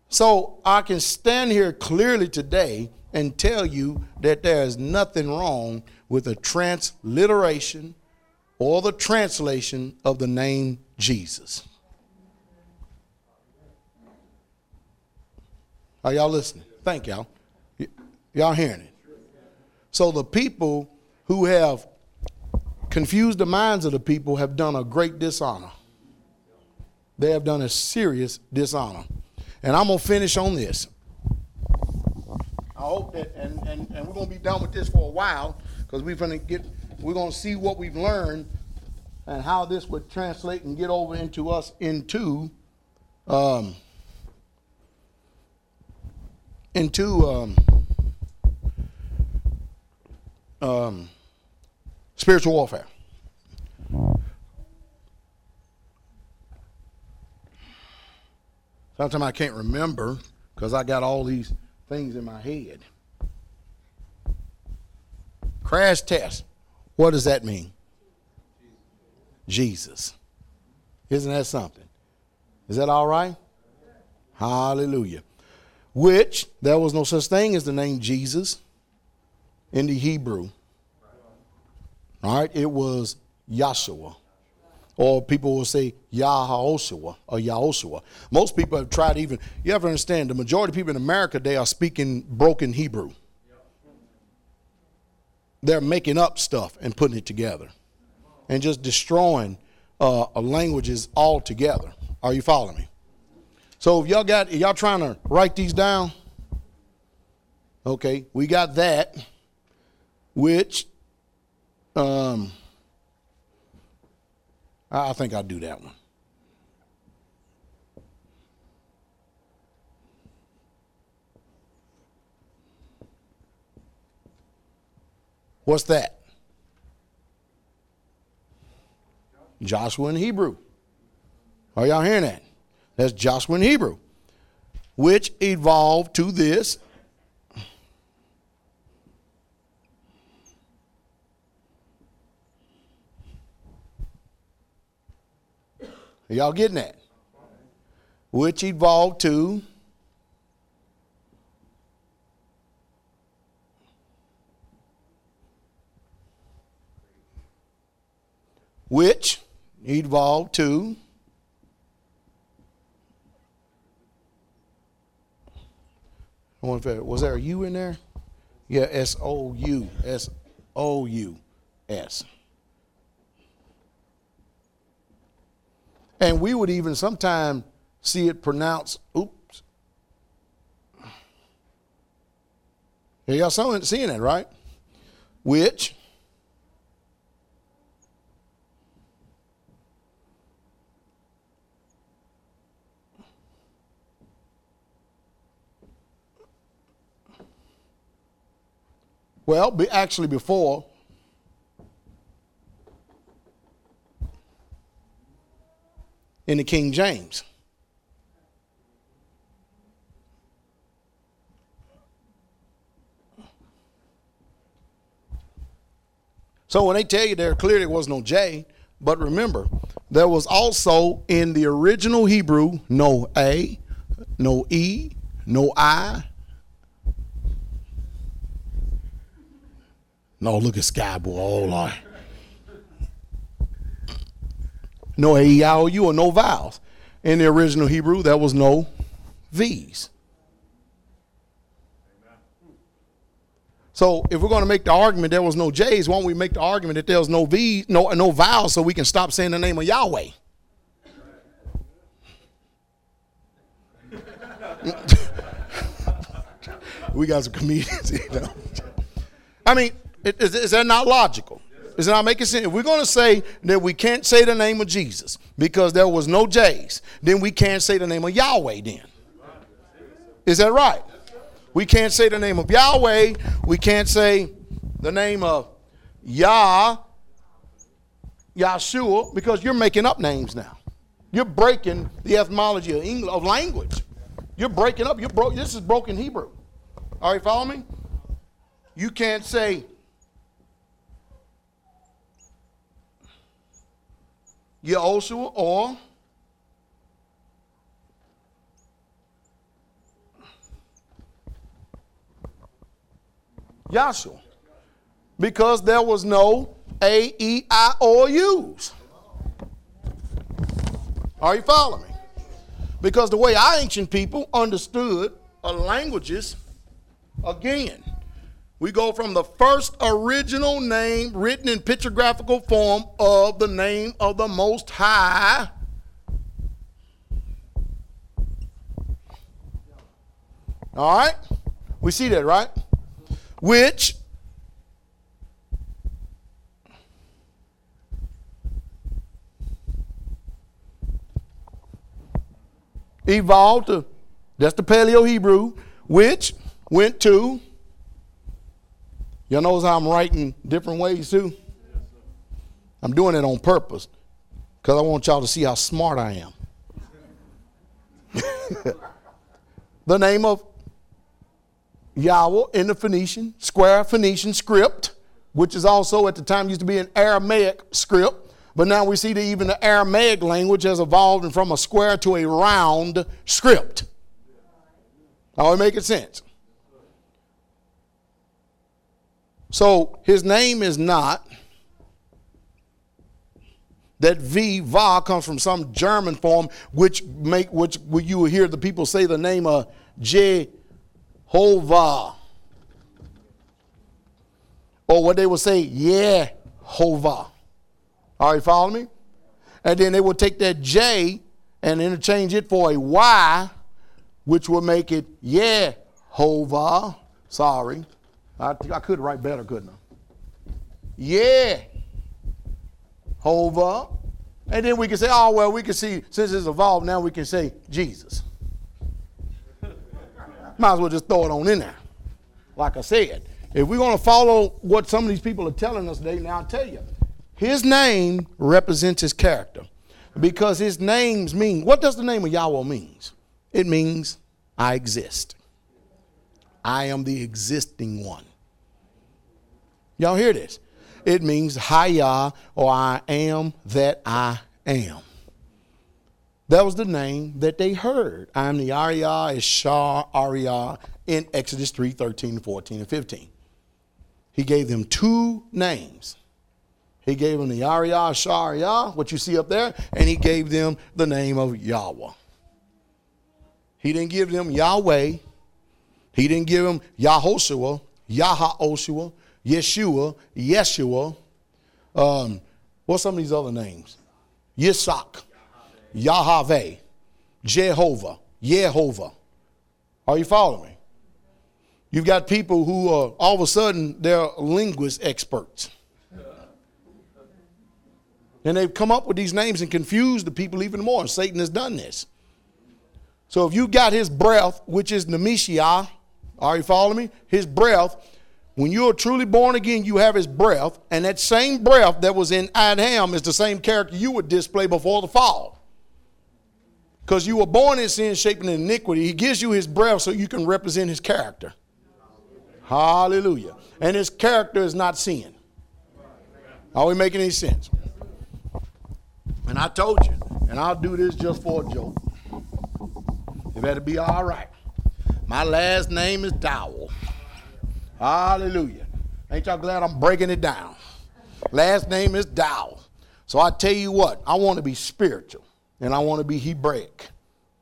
So I can stand here clearly today and tell you that there is nothing wrong with the transliteration or the translation of the name Jesus. Are y'all listening? Thank y'all. Y- y'all hearing it? So the people who have confused the minds of the people have done a great dishonor. They have done a serious dishonor. And I'm going to finish on this. I hope that, and, and, and we're going to be done with this for a while because we're going to get, we're going to see what we've learned and how this would translate and get over into us into, um, into, um, um, spiritual warfare. Sometimes I can't remember because I got all these things in my head. Crash test. What does that mean? Jesus. Isn't that something? Is that all right? Hallelujah. Which there was no such thing as the name Jesus in the Hebrew. All right, it was Yahshua. Or people will say Yahoshua or Yahoshua. Most people have tried even, you have to understand, the majority of people in America, they are speaking broken Hebrew. They're making up stuff and putting it together and just destroying uh, languages altogether. Are you following me? So if y'all got, y'all trying to write these down? Okay, we got that, which, um, I think I'll do that one. What's that? Joshua in Hebrew. Are y'all hearing that? That's Joshua in Hebrew, which evolved to this. Are y'all getting that? Which evolved to which evolved to I wonder was there a U in there? Yeah, S O U S O U S. And we would even sometimes see it pronounced, oops. Yeah, y'all saw seeing it, right? Which Well, be, actually, before. in the King James. So when they tell you there clearly was no J, but remember, there was also in the original Hebrew no A, no E, no I. No, look at Skyboy. Oh, Lord. No A, E, I, O, U, or no vowels. In the original Hebrew, there was no V's. So if we're going to make the argument there was no J's, why don't we make the argument that there was no V, no no vowels, so we can stop saying the name of Yahweh? <laughs> we got some comedians, <laughs> you know. I mean, is, is that not logical? Is it not making sense? If we're going to say that we can't say the name of Jesus because there was no J's, then we can't say the name of Yahweh then. Is that right? We can't say the name of Yahweh. We can't say the name of Yah, Yahshua, because you're making up names now. You're breaking the etymology of English of language. You're breaking up. You're broke. This is broken Hebrew. All right, follow me. You can't say Yehoshua or Yahshua. Because there was no A, E, I, or U's. Are you following me? Because the way our ancient people understood languages, again, we go from the first original name written in pictographical form of the name of the Most High. All right? We see that, right? Which evolved to, that's the Paleo Hebrew, which went to, y'all knows how I'm writing different ways too? I'm doing it on purpose because I want y'all to see how smart I am. <laughs> the name of Yahweh in the Phoenician, square Phoenician script, which is also at the time used to be an Aramaic script. But now we see that even the Aramaic language has evolved from a square to a round script. Are we making sense? So his name is not that V Va comes from some German form, which make which you will hear the people say the name of Jehovah. Or what they will say, Yehovah. Are you following me? And then they will take that J and interchange it for a Y, which will make it Yehovah. Sorry. I, I could write better, couldn't I? Yeah. Hova. And then we can say, oh, well, we can see, since it's evolved, now we can say Jesus. Might as well just throw it on in there. Like I said, if we're going to follow what some of these people are telling us today, now I'll tell you, his name represents his character. Because his names mean, what does the name of Yahweh means? It means I exist. I am the existing one. Y'all hear this? It means Hayah or I am that I am. That was the name that they heard. I am the Ariyah, Ishar, Ariyah in Exodus 3 13, 14, and 15. He gave them two names. He gave them the Ariyah, Shariah, what you see up there, and he gave them the name of Yahweh. He didn't give them Yahweh. He didn't give them Yahoshua, Yahaoshua, Yeshua, Yeshua. Um, what's some of these other names? Yisak, Yahweh, Jehovah, Yehovah. Are you following me? You've got people who are all of a sudden they're linguist experts. And they've come up with these names and confused the people even more. Satan has done this. So if you got his breath, which is Nemeshia, are you following me? His breath, when you are truly born again, you have his breath, and that same breath that was in Adam is the same character you would display before the fall. Because you were born in sin, shaping in iniquity. He gives you his breath so you can represent his character. Hallelujah. And his character is not sin. Are we making any sense? And I told you, and I'll do this just for a joke. It better be all right. My last name is Dowell. Hallelujah. Ain't y'all glad I'm breaking it down? Last name is Dowell. So I tell you what, I want to be spiritual and I want to be Hebraic.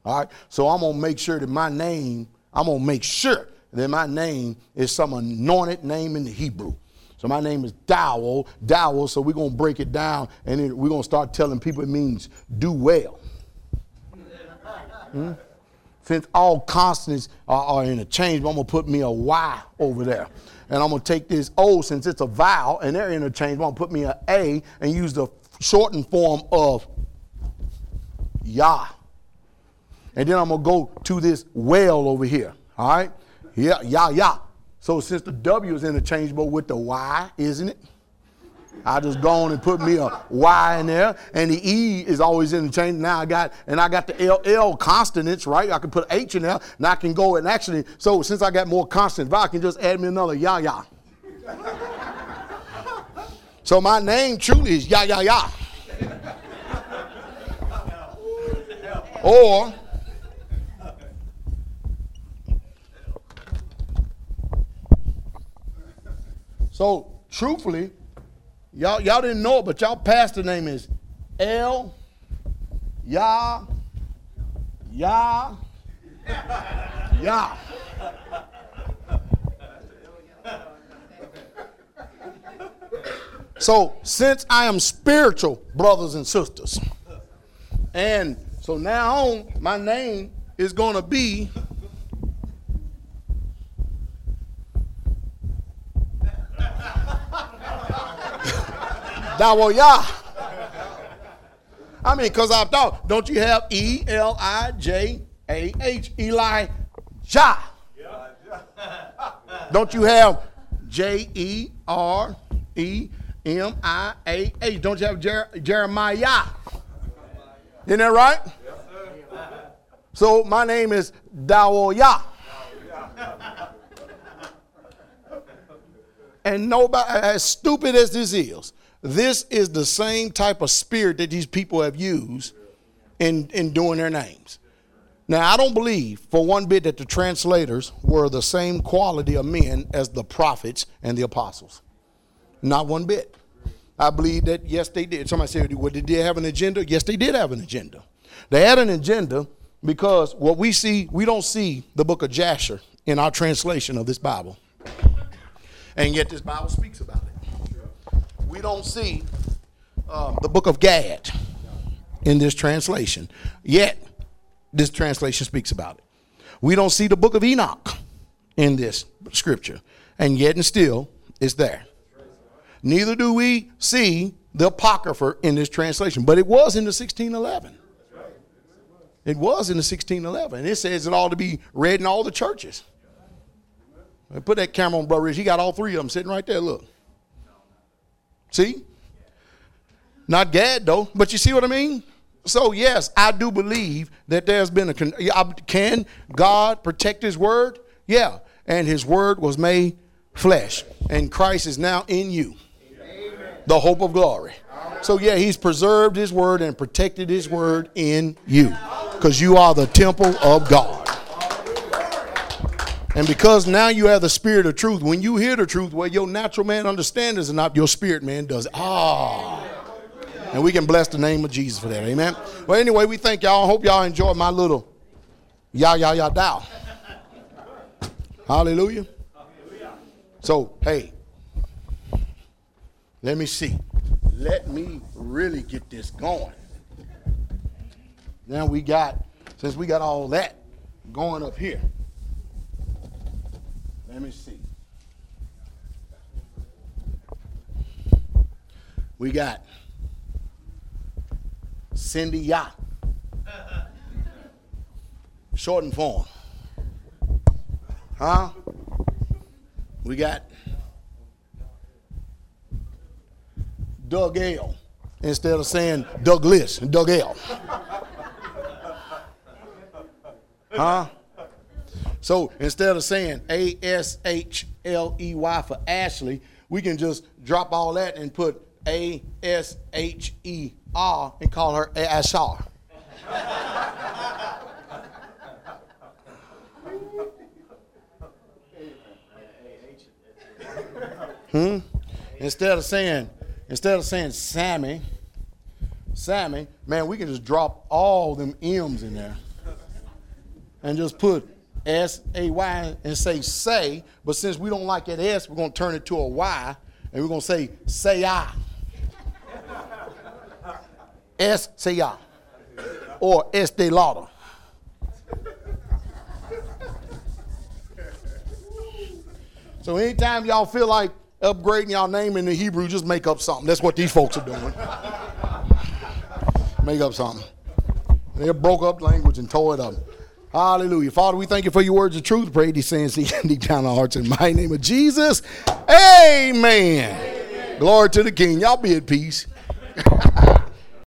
All right. So I'm gonna make sure that my name, I'm gonna make sure that my name is some anointed name in the Hebrew. So my name is Dowell, Dowell. So we're gonna break it down and we're gonna start telling people it means do well. Hmm? Since all consonants are, are interchangeable, I'm gonna put me a Y over there. And I'm gonna take this O since it's a vowel and they're interchangeable, I'm gonna put me an A and use the shortened form of Yah. And then I'm gonna go to this well over here. All right? Yeah, Yah, Yah. So since the W is interchangeable with the Y, isn't it? I just go on and put me a Y in there, and the E is always interchangeable. Now I got, and I got the LL consonants, right? I can put H in there, and I can go and actually, so since I got more consonants, I can just add me another Yah, Yah. so my name truly is Yah, Yah, Yah. Or So truthfully, y'all y'all didn't know it, but y'all pastor name is El Yah Yah Yah. So since I am spiritual, brothers and sisters, and so now on, my name is going to be Dawoyah. I mean, because I thought, don't you have E L I J A H? Elijah. <laughs> Don't you have J E R E M I A H? Don't you have Jer- Jeremiah? Isn't that right? So my name is Dawoyah. And nobody, as stupid as this is, this is the same type of spirit that these people have used in, in doing their names. Now, I don't believe for one bit that the translators were the same quality of men as the prophets and the apostles. Not one bit. I believe that, yes, they did. Somebody said, well, did they have an agenda? Yes, they did have an agenda. They had an agenda because what we see, we don't see the book of Jasher in our translation of this Bible. And yet this Bible speaks about it. We don't see um, the book of Gad in this translation. Yet this translation speaks about it. We don't see the book of Enoch in this scripture. And yet and still it's there. Neither do we see the Apocrypha in this translation, but it was in the 1611. It was in the 1611. And it says it ought to be read in all the churches. Put that camera on Brother Rich. He got all three of them sitting right there. Look. See? Not Gad, though. But you see what I mean? So, yes, I do believe that there's been a. Can God protect His word? Yeah. And His word was made flesh. And Christ is now in you, the hope of glory. So, yeah, He's preserved His word and protected His word in you because you are the temple of God. And because now you have the spirit of truth, when you hear the truth, well, your natural man understands it, not your spirit man does. Ah. And we can bless the name of Jesus for that. Amen. Well, anyway, we thank y'all. I hope y'all enjoy my little yah, yah, yah, dow. Hallelujah. So, hey, let me see. Let me really get this going. Now we got, since we got all that going up here. Let me see. We got Cindy Yacht. Shortened form. Huh? We got Doug L. Instead of saying Douglas, Doug L. Huh? So instead of saying A S H L E Y for Ashley, we can just drop all that and put A S H E R and call her Ashar. hmm? Instead of saying, instead of saying Sammy, Sammy, man, we can just drop all them M's in there and just put S A Y and say say. But since we don't like that S, we're gonna turn it to a Y and we're gonna say say I. S say I. Or Estee Lauder. So anytime y'all feel like upgrading y'all name in the Hebrew, just make up something. That's what these folks are doing. make up something. They broke up language and tore it up. Hallelujah. Father, we thank you for your words of truth. Pray these things <laughs> deep down our hearts in my name of Jesus. Amen. Amen. Glory to the King. Y'all be at peace. <laughs>